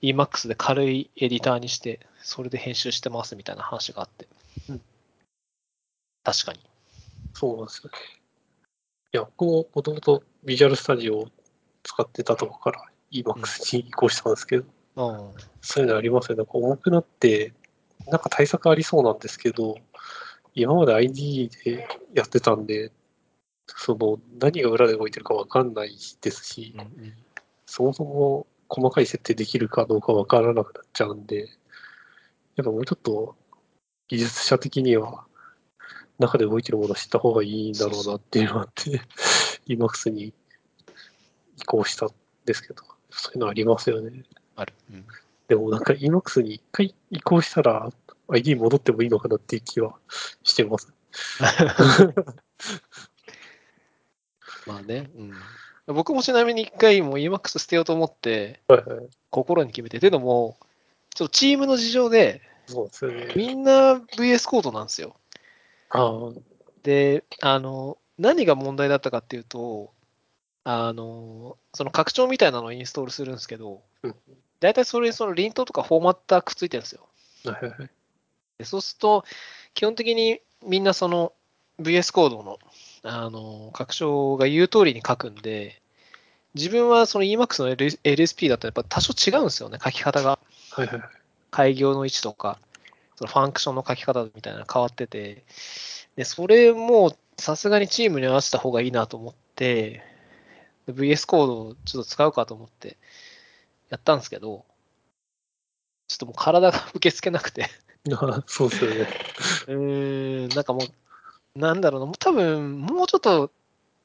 Emacs で軽いエディターにして、それで編集してますみたいな話があって。うん確かに。そうなんですよね。いや、僕ももともとビジュアルスタジオを使ってたとこから EMAX に移行したんですけど、うん。そういうのありますよね。なんか重くなって、なんか対策ありそうなんですけど、今まで ID でやってたんで、その何が裏で動いてるかわかんないですし、うんうんそもそも細かい設定できるかどうかわからなくなっちゃうんで、やっぱもうちょっと技術者的には中で動いてるものを知った方がいいんだろうなっていうのがあって、EMAX に移行したんですけど、そういうのありますよね。ある。うんでもなんか EMAX に一回移行したら ID 戻ってもいいのかなっていう気はしてます。まあね、うん。僕もちなみに一回もう EMAX 捨てようと思って、はいはい。心に決めて、っていうのも、ちょっとチームの事情で、そうですよね。みんな VS コードなんですよ。ああ、で、あの、何が問題だったかっていうと、あの、その拡張みたいなのをインストールするんですけどうん、大体それにそのリントとかフォーマッターくっついてるんですよ。でそうすると、基本的にみんなその VS コードのあの拡張が言う通りに書くんで、自分はその Emacs の LSP だとやっぱ多少違うんですよね、書き方が。はいはいはい。開業の位置とか、そのファンクションの書き方みたいなの変わってて、で、それもさすがにチームに合わせた方がいいなと思って、で VS コードをちょっと使うかと思ってやったんですけど、ちょっともう体が受け付けなくて、そうですよね。うーん、なんかもう、なんだろうな、もう多分、もうちょっと、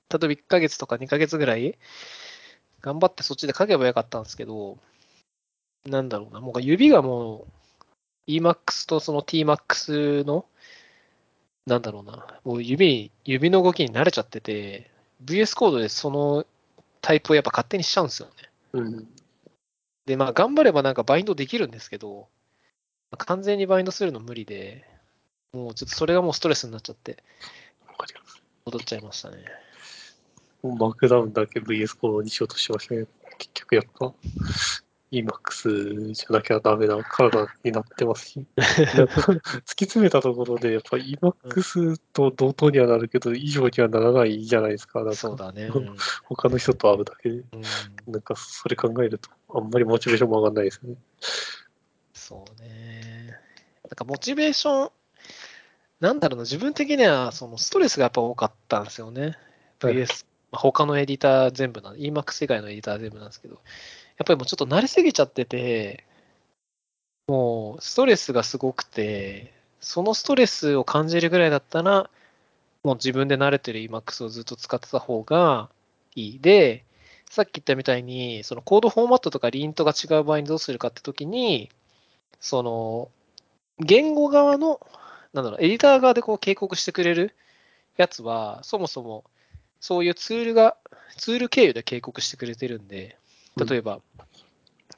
例えば1ヶ月とか2ヶ月ぐらい、頑張ってそっちで書けばよかったんですけど、なんだろうな、もう指がもう、Emax とその Tmax の、なんだろうな、もう指に、指の動きに慣れちゃってて、VS コードでそのタイプをやっぱ勝手にしちゃうんですよね。うん。で、まあ、頑張ればなんかバインドできるんですけど、まあ完全にバインドするの無理で、もうちょっとそれがもうストレスになっちゃって。戻っちゃいましたね。もうバックダウンだけ VS コードにしようとしましたけど、結局やっぱ EMAX じゃなきゃダメな体になってますし、突き詰めたところで、やっぱ EMAX と同等にはなるけど、以上にはならないじゃないですか。なんかそうだね。う ん他の人と会うだけで。うんなんかそれ考えると、あんまりモチベーションも上がんないですよね。そうね。なんかモチベーション、なんだろうな、自分的にはそのストレスがやっぱ多かったんですよね。はい VS、まあ他のエディター全部なん、EMAX 以外のエディター全部なんですけど、ややっぱりもうちょっと慣れすぎちゃってて、もうストレスがすごくて、そのストレスを感じるぐらいだったら、もう自分で慣れてる EMAX をずっと使ってた方がいい。で、さっき言ったみたいに、そのコードフォーマットとかリントが違う場合にどうするかって時に、その、言語側の、なんだろう、エディター側でこう警告してくれるやつは、そもそもそういうツールが、ツール経由で警告してくれてるんで、例えば、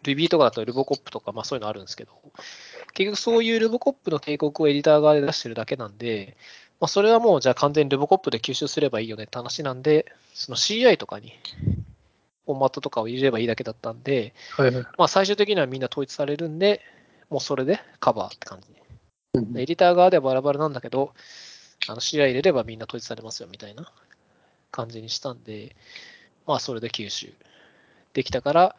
Ruby とかだと Rubocop とか、まあそういうのあるんですけど、結局そういう Rubocop の警告をエディター側で出してるだけなんで、まあそれはもうじゃあ完全に Rubocop で吸収すればいいよねって話なんで、その CI とかにフォーマットとかを入れればいいだけだったんで、はいはい。まあ最終的にはみんな統一されるんで、もうそれでカバーって感じ。うんエディター側ではバラバラなんだけど、あの CI 入れればみんな統一されますよみたいな感じにしたんで、まあそれで吸収できたから、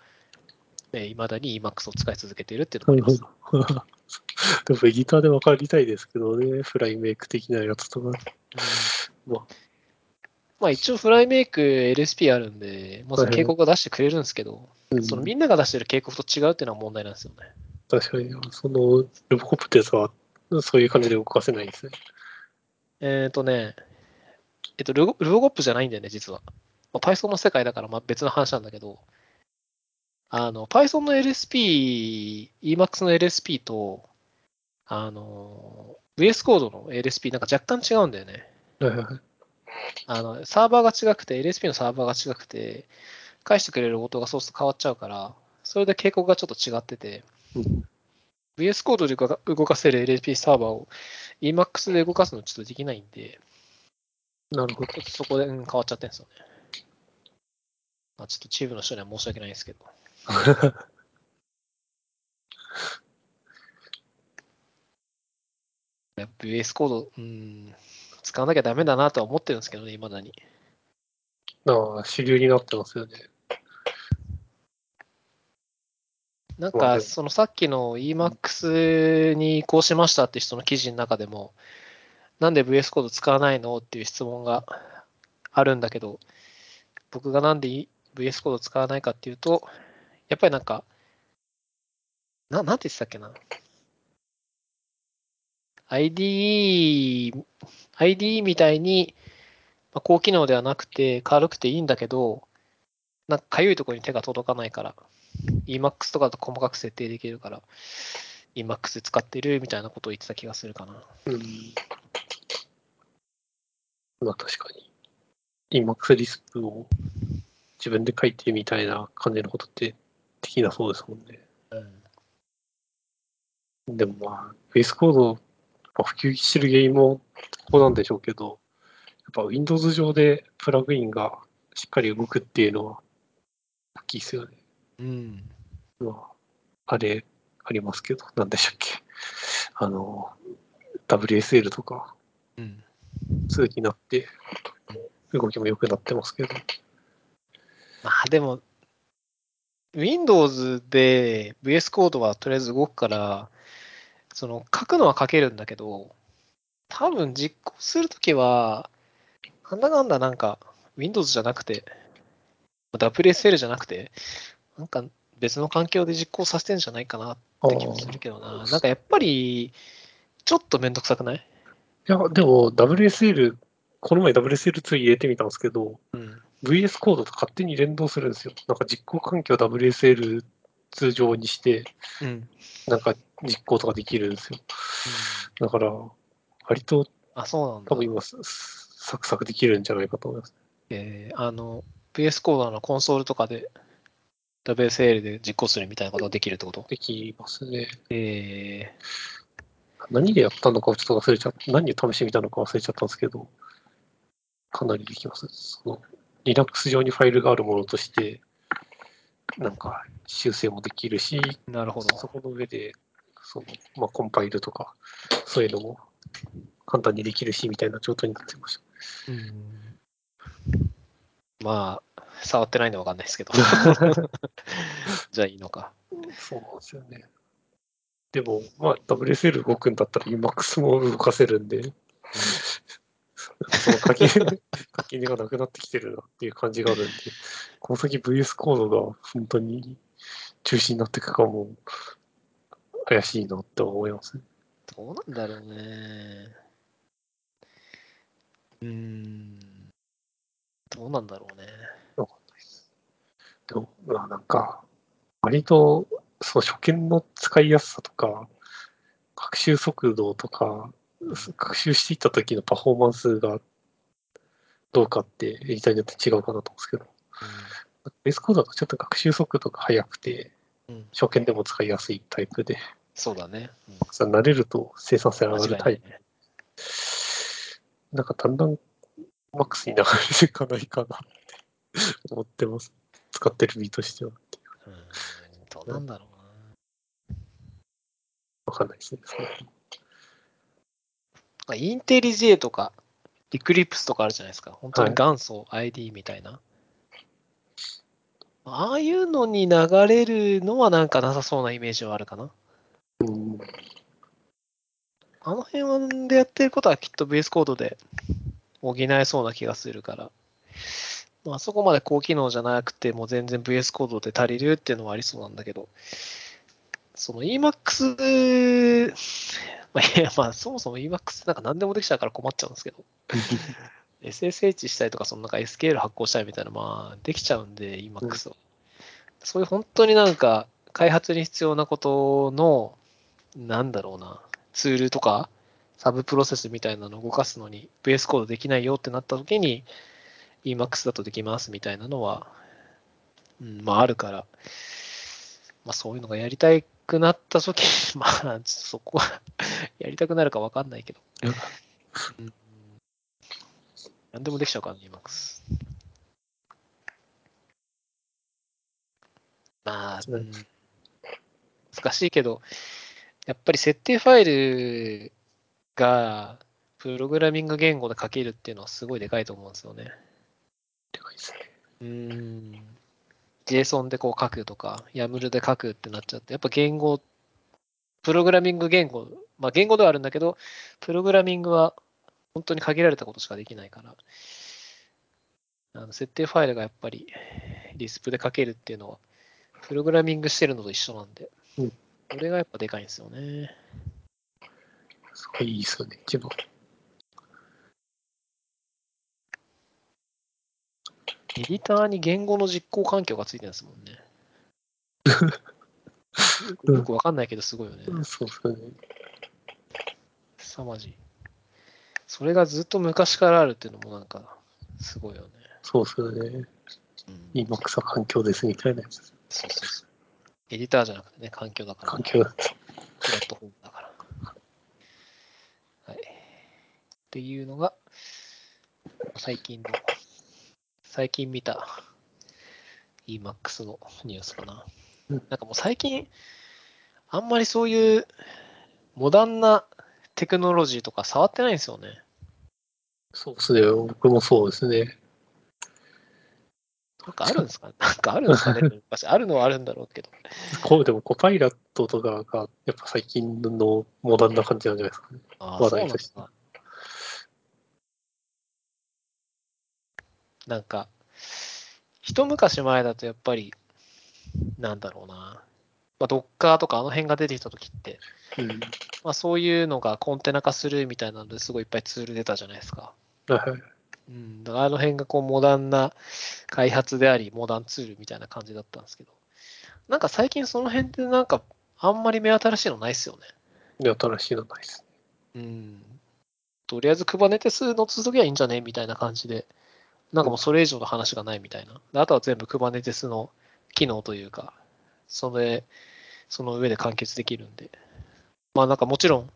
えいまだに Emacs を使い続けているっていうのがありなるほます。ど。でも、エディターで分かりたいですけどね、フライメイク的なやつとか。まあ、まあ一応フライメイク LSP あるんで、まあその警告が出してくれるんですけど、うんそのみんなが出してる警告と違うっていうのは問題なんですよね。確かに、その、ルボコップってやつは、そういう感じで動かせないんですね。えっ、とね、えっと、ルボゴップじゃないんだよね、実は。まあ、Python の世界だからまあ別の話なんだけど、あの、Python の LSP、Emacs の LSP と、あの、VS コードの LSP なんか若干違うんだよね。あの、サーバーが違くて、LSP のサーバーが違くて、返してくれる応答がそうすると変わっちゃうから、それで警告がちょっと違ってて、うん VS コードで動かせる LSP サーバーを Emacs で動かすのちょっとできないんで、なるほど。そこで、うん、変わっちゃってるんですよね。まあ、ちょっとチームの人には申し訳ないですけど。VS コード、うん、使わなきゃダメだなとは思ってるんですけどね、未だに。ああ、主流になってますよね。なんか、そのさっきの Emacs に移行しましたって人の記事の中でも、なんで VS コード使わないのっていう質問があるんだけど、僕がなんで VS コード使わないかっていうと、やっぱりなんか、ななんて言ってたっけな。IDE、IDE みたいに、まあ、高機能ではなくて軽くていいんだけど、なんかかゆいところに手が届かないから、Emacs とかだと細かく設定できるから、Emacs で使ってるみたいなことを言ってた気がするかな。うん。まあ確かに。Emacs リスプを自分で書いてみたいな感じのことってできなそうですもんね。でもまあ、ベースコード、まあ普及してる原因もここなんでしょうけど、やっぱ Windows 上でプラグインがしっかり動くっていうのは大きいですよね。うん。まあ、あれ、ありますけど、なんでしたっけ。あの、WSL とか、うん。通になって、動きも良くなってますけど。まあでも、Windows で VS コードはとりあえず動くから、その書くのは書けるんだけど、多分実行するときは、なんだかんだなんか Windows じゃなくて、WSL じゃなくて、なんか別の環境で実行させてんじゃないかなって気もするけどな。なんかやっぱり、ちょっとめんどくさくない？いや、でも WSL、この前 WSL2 入れてみたんですけど、うん。VS コードと勝手に連動するんですよ。なんか実行環境 WSL 通常にして、うん。なんか実行とかできるんですよ。だから、割とあ、そうなんだ。多分今、すサクサクできるんじゃないかと思います。えーあの、VS コードのコンソールとかで WSL で実行するみたいなことができるってこと？できますね。え何でやったのかをちょっと忘れちゃった。何で試してみたのか忘れちゃったんですけど、かなりできます。その Linux 上にファイルがあるものとして、なんか修正もできるし、ー、なるほど。そこの上で、そのまあ、コンパイルとか、そういうのも簡単にできるし、みたいな状態になってました。うんまあ、触ってないんでわかんないですけど。じゃあいいのか。そうなんですよね。でも、まあ、WSL 動くんだったら Emacs も動かせるんで、その書き、書き値がなくなってきてるなっていう感じがあるんで、この先 VS コードが本当に中心になっていくかも怪しいなって思いますね。どうなんだろうね。うーん。どうなんだろうね。わかんないです。でも、まあなんか、割と、そう、初見の使いやすさとか、学習速度とか、学習していった時のパフォーマンスがどうかって、エディターによって違うかなと思うんですけど、ベースコードだとちょっと学習速度が速くて、うん。初見でも使いやすいタイプで、そうだね。うんさ慣れると生産性上がるタイプ。ねなんかだんだんマックスに流れていかないかなって思ってます。使ってる身としては。うんどうなんだろうな。わかんないですね。インテリジェとか、リクリプスとかあるじゃないですか。本当にはい元祖 ID みたいな。ああいうのに流れるのはなんかなさそうなイメージはあるかな。うん、あの辺はでやってることはきっと VS コードで補えそうな気がするから。まあ、あそこまで高機能じゃなくても全然 VS コードで足りるっていうのはありそうなんだけど、その EMAX、まあ、いやまあそもそも EMAX なんか何でもできちゃうから困っちゃうんですけど、SSH したりとか、そのなんか SQL 発行したりみたいな、まあできちゃうんで EMAX を。そういう本当になんか開発に必要なことの、なんだろうな、ツールとか、サブプロセスみたいなのを動かすのに VS コードできないよってなった時に Emacs だとできますみたいなのは、うん、まああるから、まあそういうのがやりたくなった時 まあそこは やりたくなるかわかんないけど、うん、何でもできちゃうからね、Emacs。まあ、うん、難しいけど、やっぱり設定ファイルがプログラミング言語で書けるっていうのはすごいでかいと思うんですよね。でかいですね。うーん。JSON でこう書くとか、YAML で書くってなっちゃって、やっぱ言語、プログラミング言語、まあ言語ではあるんだけど、プログラミングは本当に限られたことしかできないから、あの設定ファイルがやっぱりリスプで書けるっていうのは、プログラミングしてるのと一緒なんで、うんこれがやっぱでかいんですよね。すごいいいですよね、一番。エディターに言語の実行環境がついてるんですもんね。うんよくわかんないけどすごいよね。そうですよね。凄まじい。それがずっと昔からあるっていうのもなんか、すごいよね。そうですよね。うん、今草環境ですみたいなやつ。そうそうそう。エディターじゃなくてね、環境だから、環境だと。プラットフォームだから。はい。っていうのが、最近の、最近見た EMAX のニュースかな。うんなんかもう最近、あんまりそういうモダンなテクノロジーとか触ってないんですよね。そうですね。僕もそうですね。なんかあるんですか なんかあるんですかね昔あるのはあるんだろうけど。こうでもコパイラットとかがやっぱ最近のモダンな感じなんじゃないですかね。ああ、話そうな題としてんだ。なんか、一昔前だとやっぱり、なんだろうな。まあ、ドッカーとかあの辺が出てきた時って、うん。まあ、そういうのがコンテナ化するみたいなのですごいいっぱいツール出たじゃないですか。うん、だからあの辺がこうモダンな開発であり、モダンツールみたいな感じだったんですけど、なんか最近その辺ってなんかあんまり目新しいのないっすよね。で、新しいのないです。うん。とりあえず Kubernetes の続きはいいんじゃね？みたいな感じで、なんかもうそれ以上の話がないみたいな。あとは全部 Kubernetes の機能というか、それ、その上で完結できるんで。まあなんかもちろん、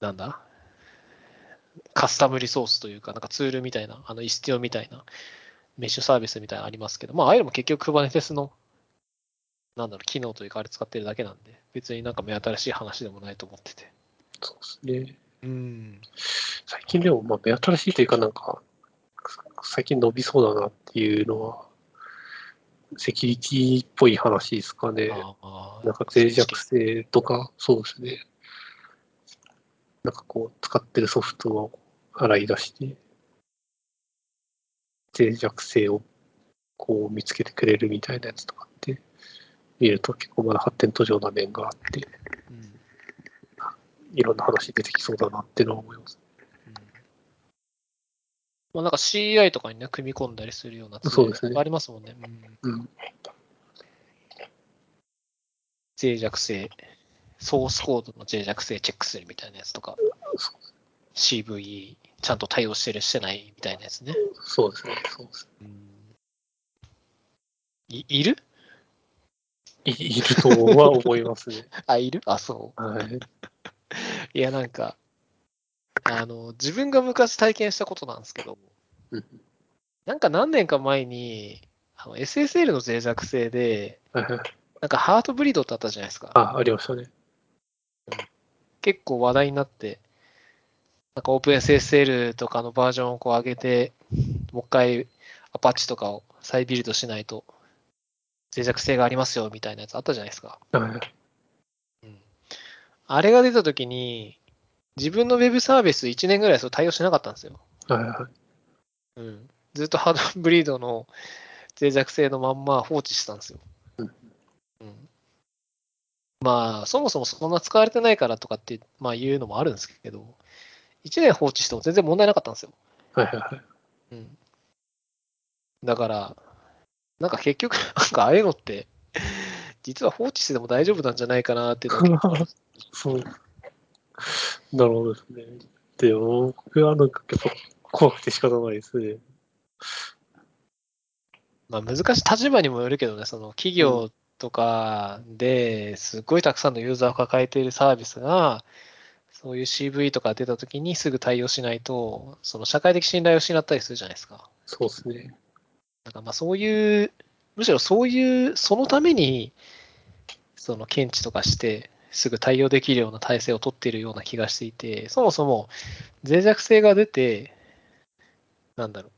なんだ？カスタムリソースというか、なんかツールみたいな、あの、イスティオみたいな、メッシュサービスみたいなのありますけど、まあ、ああいうのも結局 Kubernetes の、なんだろう、機能というか、あれ使ってるだけなんで、別になんか目新しい話でもないと思ってて。そうですね。うん。最近でも、まあ、目新しいというか、なんか、最近伸びそうだなっていうのは、セキュリティっぽい話ですかね。なんか脆弱性とか、そうですね。なんかこう、使ってるソフトを洗い出して、脆弱性をこう見つけてくれるみたいなやつとかって、見ると結構まだ発展途上な面があって、うんいろんな話出てきそうだなっていうのは思います。うんまあ、なんか CI とかにね、組み込んだりするようなツールそうですねありますもんね。うんうん。脆弱性、ソースコードの脆弱性チェックするみたいなやつとか、そ CVE ちゃんと対応してる、してないみたいなやつね。そうですね。そうです。うんいいる？いいるとは思いますね。あ、いる？あ、そはい。う。いや、なんか、あの、自分が昔体験したことなんですけど、うんなんか何年か前に、あの SSL の脆弱性で、はいはいなんかハートブリードってあったじゃないですか。あ、ありましたね。結構話題になって、なんか OpenSSL とかのバージョンをこう上げて、もう一回アパッチとかを再ビルドしないと脆弱性がありますよみたいなやつあったじゃないですか。はいはいあれが出た時に、自分のウェブサービス1年ぐらいそれ対応しなかったんですよ。はいはい。うん、ずっとハードブリードの脆弱性のまんま放置してたんですよ。うんうんまあ、そもそもそんな使われてないからとかって、まあ、言うのもあるんですけど、1年放置しても全然問題なかったんですよ。はいはいはい。うん、だから、なんか結局、なんかああいうのって、実は放置してても大丈夫なんじゃないかなっていうのは そう。なるほどですね。でも、僕はなんか結構怖くて仕方ないですね。まあ難しい立場にもよるけどね、その企業とかですごいたくさんのユーザーを抱えているサービスが、そういう CV とか出たときにすぐ対応しないと、その社会的信頼を失ったりするじゃないですか。そうですね。だからまあそういう、むしろそういう、そのために、その検知とかして、すぐ対応できるような体制を取っているような気がしていて、そもそも脆弱性が出て、なんだろう、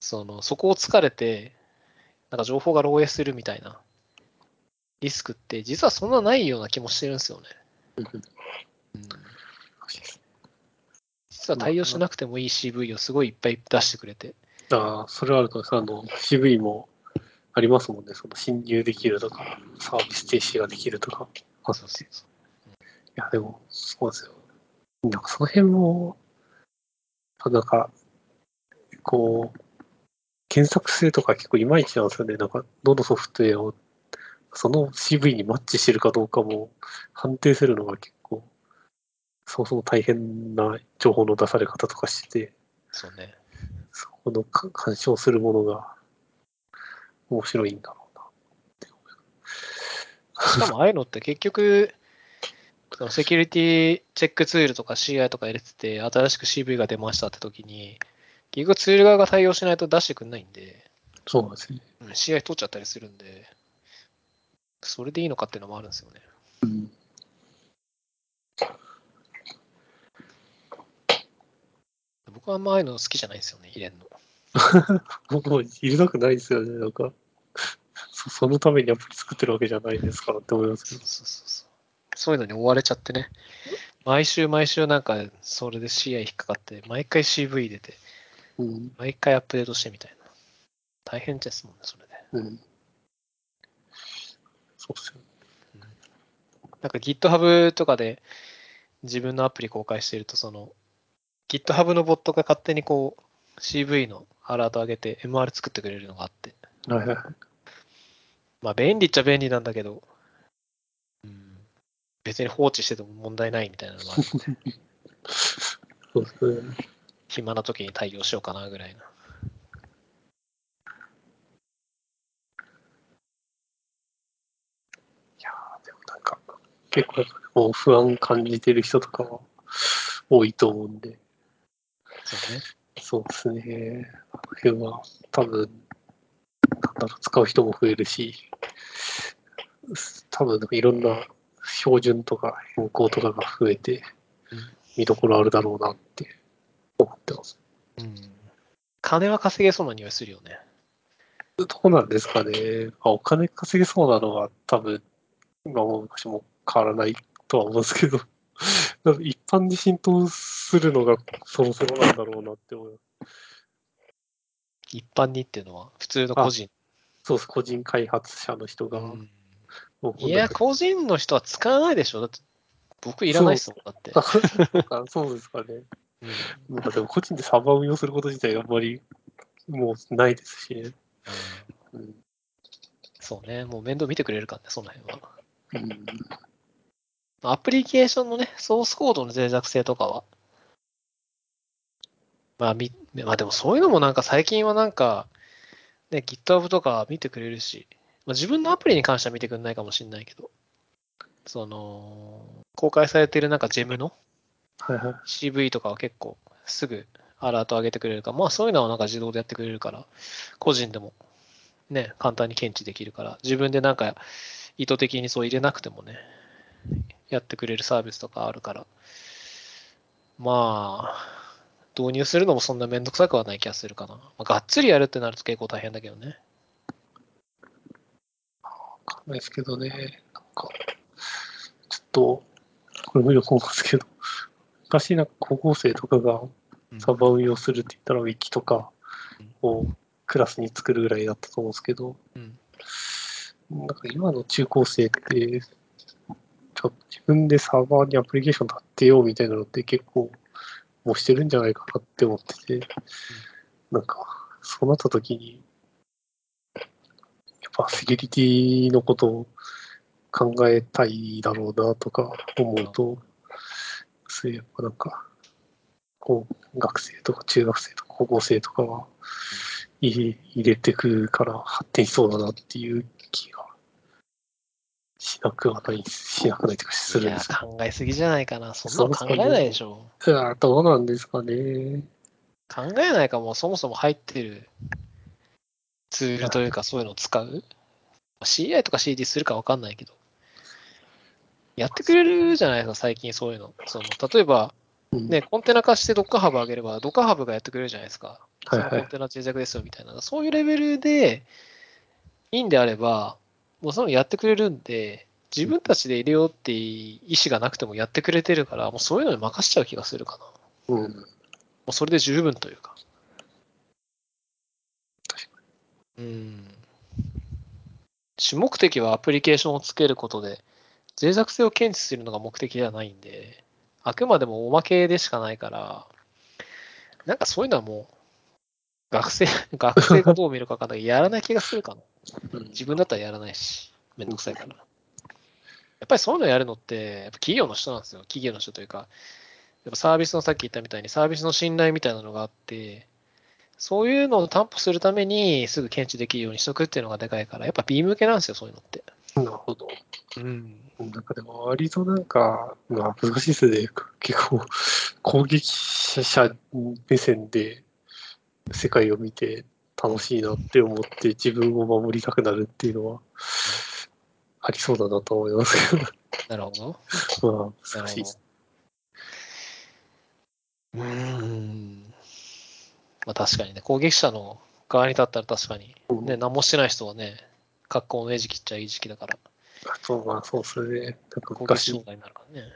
その、そこを突かれて、なんか情報が漏洩するみたいなリスクって、実はそんなないような気もしてるんですよね。うんうん実は対応しなくてもいい CV をすごいいっぱい出してくれて。ああ、それはあると。あの、CV もありますもんね。その侵入できるとか、サービス停止ができるとか。そうそうそういや、でも、そうですよ。なんかその辺も、なんか、こう、検索性とか結構いまいちなんですよね。なんか、どのソフトウェアを、その CV にマッチしてるかどうかも判定するのが結構、そもそも大変な情報の出され方とかしてて、そうね。そこのか干渉するものが面白いんだろう。しかも ああいうのって結局、そのセキュリティチェックツールとか CI とか入れてて、新しく CV が出ましたって時に、結局ツール側が対応しないと出してくんないんで、そうなんですね。うん CI 取っちゃったりするんで、それでいいのかっていうのもあるんですよね。うん。僕はあんまああいうの好きじゃないんですよね、入れんの。僕も入れたくないですよね。なんか、そ そのためにアプリ作ってるわけじゃないですからって思いますけどそう。そうそうそう。いうのに追われちゃってね。毎週毎週なんか、それで CI 引っかかって、毎回 CV 入れて、うん。毎回アップデートしてみたいな。大変ですもんね、それで。うん。そうっすよね。なんか GitHub とかで自分のアプリ公開してると、その GitHub のボットが勝手にこう CV のアラート上げて MR 作ってくれるのがあって、はいはい。まあ便利っちゃ便利なんだけど、うん、別に放置してても問題ないみたいなのがあるんで、そうですね。暇な時に対応しようかなぐらいな。でもなんか、結構不安感じてる人とかは多いと思うんで、そうね。そうですね。この辺は多分、使う人も増えるし、多分いろんな標準とか変更とかが増えてうん、見どころあるだろうなって思ってます。うん。金は稼げそうな匂いするよね。どうなんですかね。あお金稼げそうなのは多分、今も昔も変わらないとは思うんですけど、一般に浸透するのがそろそろなんだろうなって思います。一般にっていうのは、普通の個人。そうです、個人開発者の人が。うんいや、個人の人は使わないでしょ。だって、僕いらないっすもん、だって。あ そうですかね。うんなんかでも個人でサーバー運用すること自体あんまりもうないですしね。うんうんそうね、もう面倒見てくれるからね、その辺は。うんアプリケーションのね、ソースコードの脆弱性とかは、まあ、みまあでもそういうのもなんか最近はなんか、ね、GitHub とか見てくれるし、まあ、自分のアプリに関しては見てくれないかもしれないけど、その、公開されてるなんかジェムの。CV とかは結構すぐアラート上げてくれるから、まあそういうのはなんか自動でやってくれるから、個人でもね、簡単に検知できるから、自分でなんか意図的にそう入れなくてもね、やってくれるサービスとかあるから、まあ、導入するのもそんなめんどくさくはない気がするかな。まあ、がっつりやるってなると結構大変だけどね。わかんないですけどね。なんか、ちょっと、これもよく思うんですけど、昔なんか高校生とかがサーバー運用するって言ったら、ウィキとかをクラスに作るぐらいだったと思うんですけど、うんなんか今の中高生って、ちょ自分でサーバーにアプリケーション立てようみたいなのって結構もしてるんじゃないかなって思ってて、なんか、そうなった時に、やっぱセキュリティのことを考えたいだろうなとか思うと、そういうやっぱなんか、こう、学生とか中学生とか高校生とかは入れ入れてくから発展しそうだなっていう気がしなくはない、しなくないとかするんですよ。考えすぎじゃないかな。そんなの考えないでしょ。いやどうなんですかね。考えないかもうそもそも入ってるツールというかそういうのを使う ?CI とか CD するか分かんないけど。やってくれるじゃないですか、最近そういうの。その例えば、うんね、コンテナ化して Docker ハブ上げれば、Docker ハブがやってくれるじゃないですか。そはいはいのコンテナ脆弱ですよみたいな。そういうレベルでいいんであれば、もうそのやってくれるんで、自分たちで入れようって意思がなくてもやってくれてるから、もうそういうのに任しちゃう気がするかな。もうん。うそれで十分というか。確うん。主目的はアプリケーションをつけることで、脆弱性を検知するのが目的ではないんで、あくまでもおまけでしかないから、なんかそういうのはもう、学生、学生がどう見るかわかんないけど、やらない気がするかな。うん自分だったらやらないし、めんどくさいから。やっぱりそういうのやるのって、やっぱ企業の人なんですよ。企業の人というか、やっぱサービスのさっき言ったみたいにサービスの信頼みたいなのがあって、そういうのを担保するためにすぐ検知できるようにしとくっていうのがでかいから、やっぱ B 向けなんですよ、そういうのって。なるほど。うん。なんかでも割となんか、まあ難しいですね。結構攻撃者目線で世界を見て楽しいなって思って自分を守りたくなるっていうのはありそうだなと思いますけなるほど。ど、まあ難しいです。うーん。まあ確かにね、攻撃者の側に立ったら確かに、うんね、何もしてない人はね、格好の餌食っちゃいい時期だから、そうまあそうですね。なんか攻撃昔障害になるからね。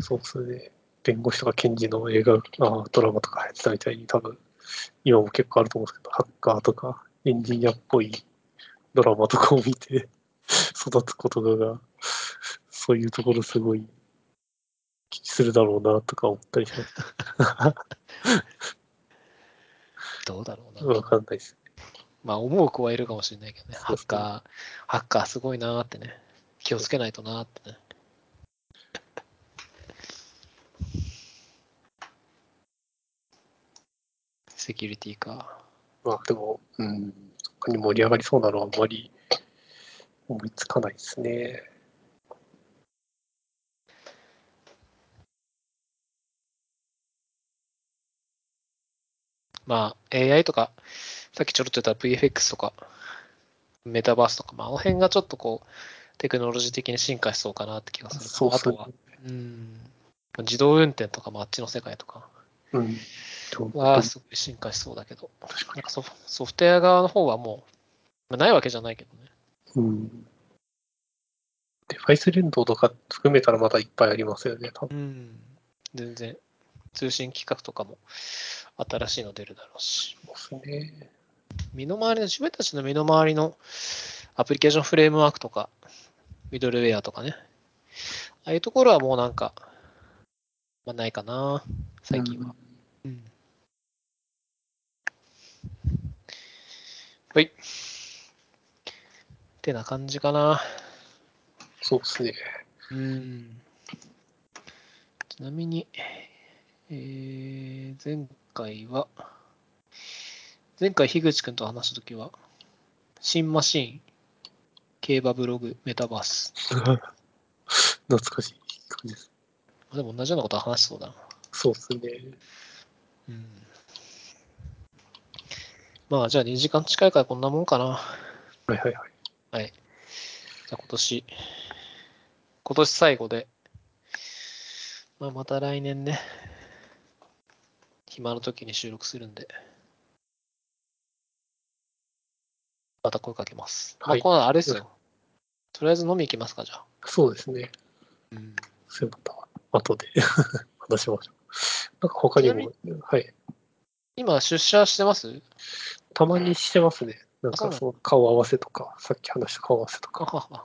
そうですね。弁護士とか検事の映画、あドラマとか入ってたみたいに多分、今も結構あると思うんですけど、ハッカーとかエンジニアっぽいドラマとかを見て育つことが、そういうところすごい気にするだろうなとか思ったりします。どうだろうな。わかんないです。まあ思う子はいるかもしれないけどね。ハッカー、ハッカーすごいなーってね。気をつけないとなーってね。セキュリティか。まあでも、うん、他に盛り上がりそうなのはあんまり思いつかないですね。まあ AI とか、さっきちょろっと言った VFX とか、メタバースとか、まああの辺がちょっとこう、テクノロジー的に進化しそうかなって気がする。そうそうあとは、うん、自動運転とかもあっちの世界とかうん。はすごい進化しそうだけど、なんかソフソフトウェア側の方はもう、まあ、ないわけじゃないけどね。うん。デバイス連動とか含めたらまだいっぱいありますよね、多分。うん。全然、通信規格とかも新しいの出るだろうし、そうですね。身の回りの、自分たちの身の回りのアプリケーションフレームワークとか、ミドルウェアとかね、ああいうところはもうなんか、まあ、ないかな、最近は。うん。はい。ってな感じかな。そうですね。うん。ちなみに、えー、前回は、前回樋口くんと話したときは、新マシ競馬ブログ、メタバース。懐かしい感じです。でも同じようなことは話しそうだな。そうですね。うん。まあ、じゃあ2時間近いからこんなもんかな。はいはいはい。はい。じゃあ今年、今年最後で、まあ、また来年ね、暇の時に収録するんで、また声かけます。まあ、はいこのあれですよ。とりあえず飲み行きますか、じゃあ。そうですね。うん。そういうまた後で 話しましょう。なんか他にも、はい。今、出社してます？たまにしてますね。なんかその顔合わせとか、さっき話した顔合わせとか、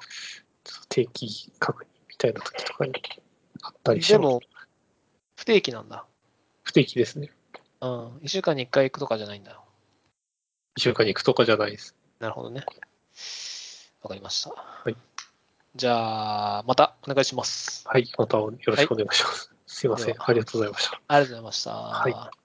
定期確認みたいな時とかにあったりします。でも、不定期なんだ。不定期ですね。うん。1週間に1回行くとかじゃないんだ。一週間に行くとかじゃないです。なるほどね。わかりました。はい。じゃあ、またお願いします。はい。またよろしくお願いします。すいません。ありがとうございました。ありがとうございました。はい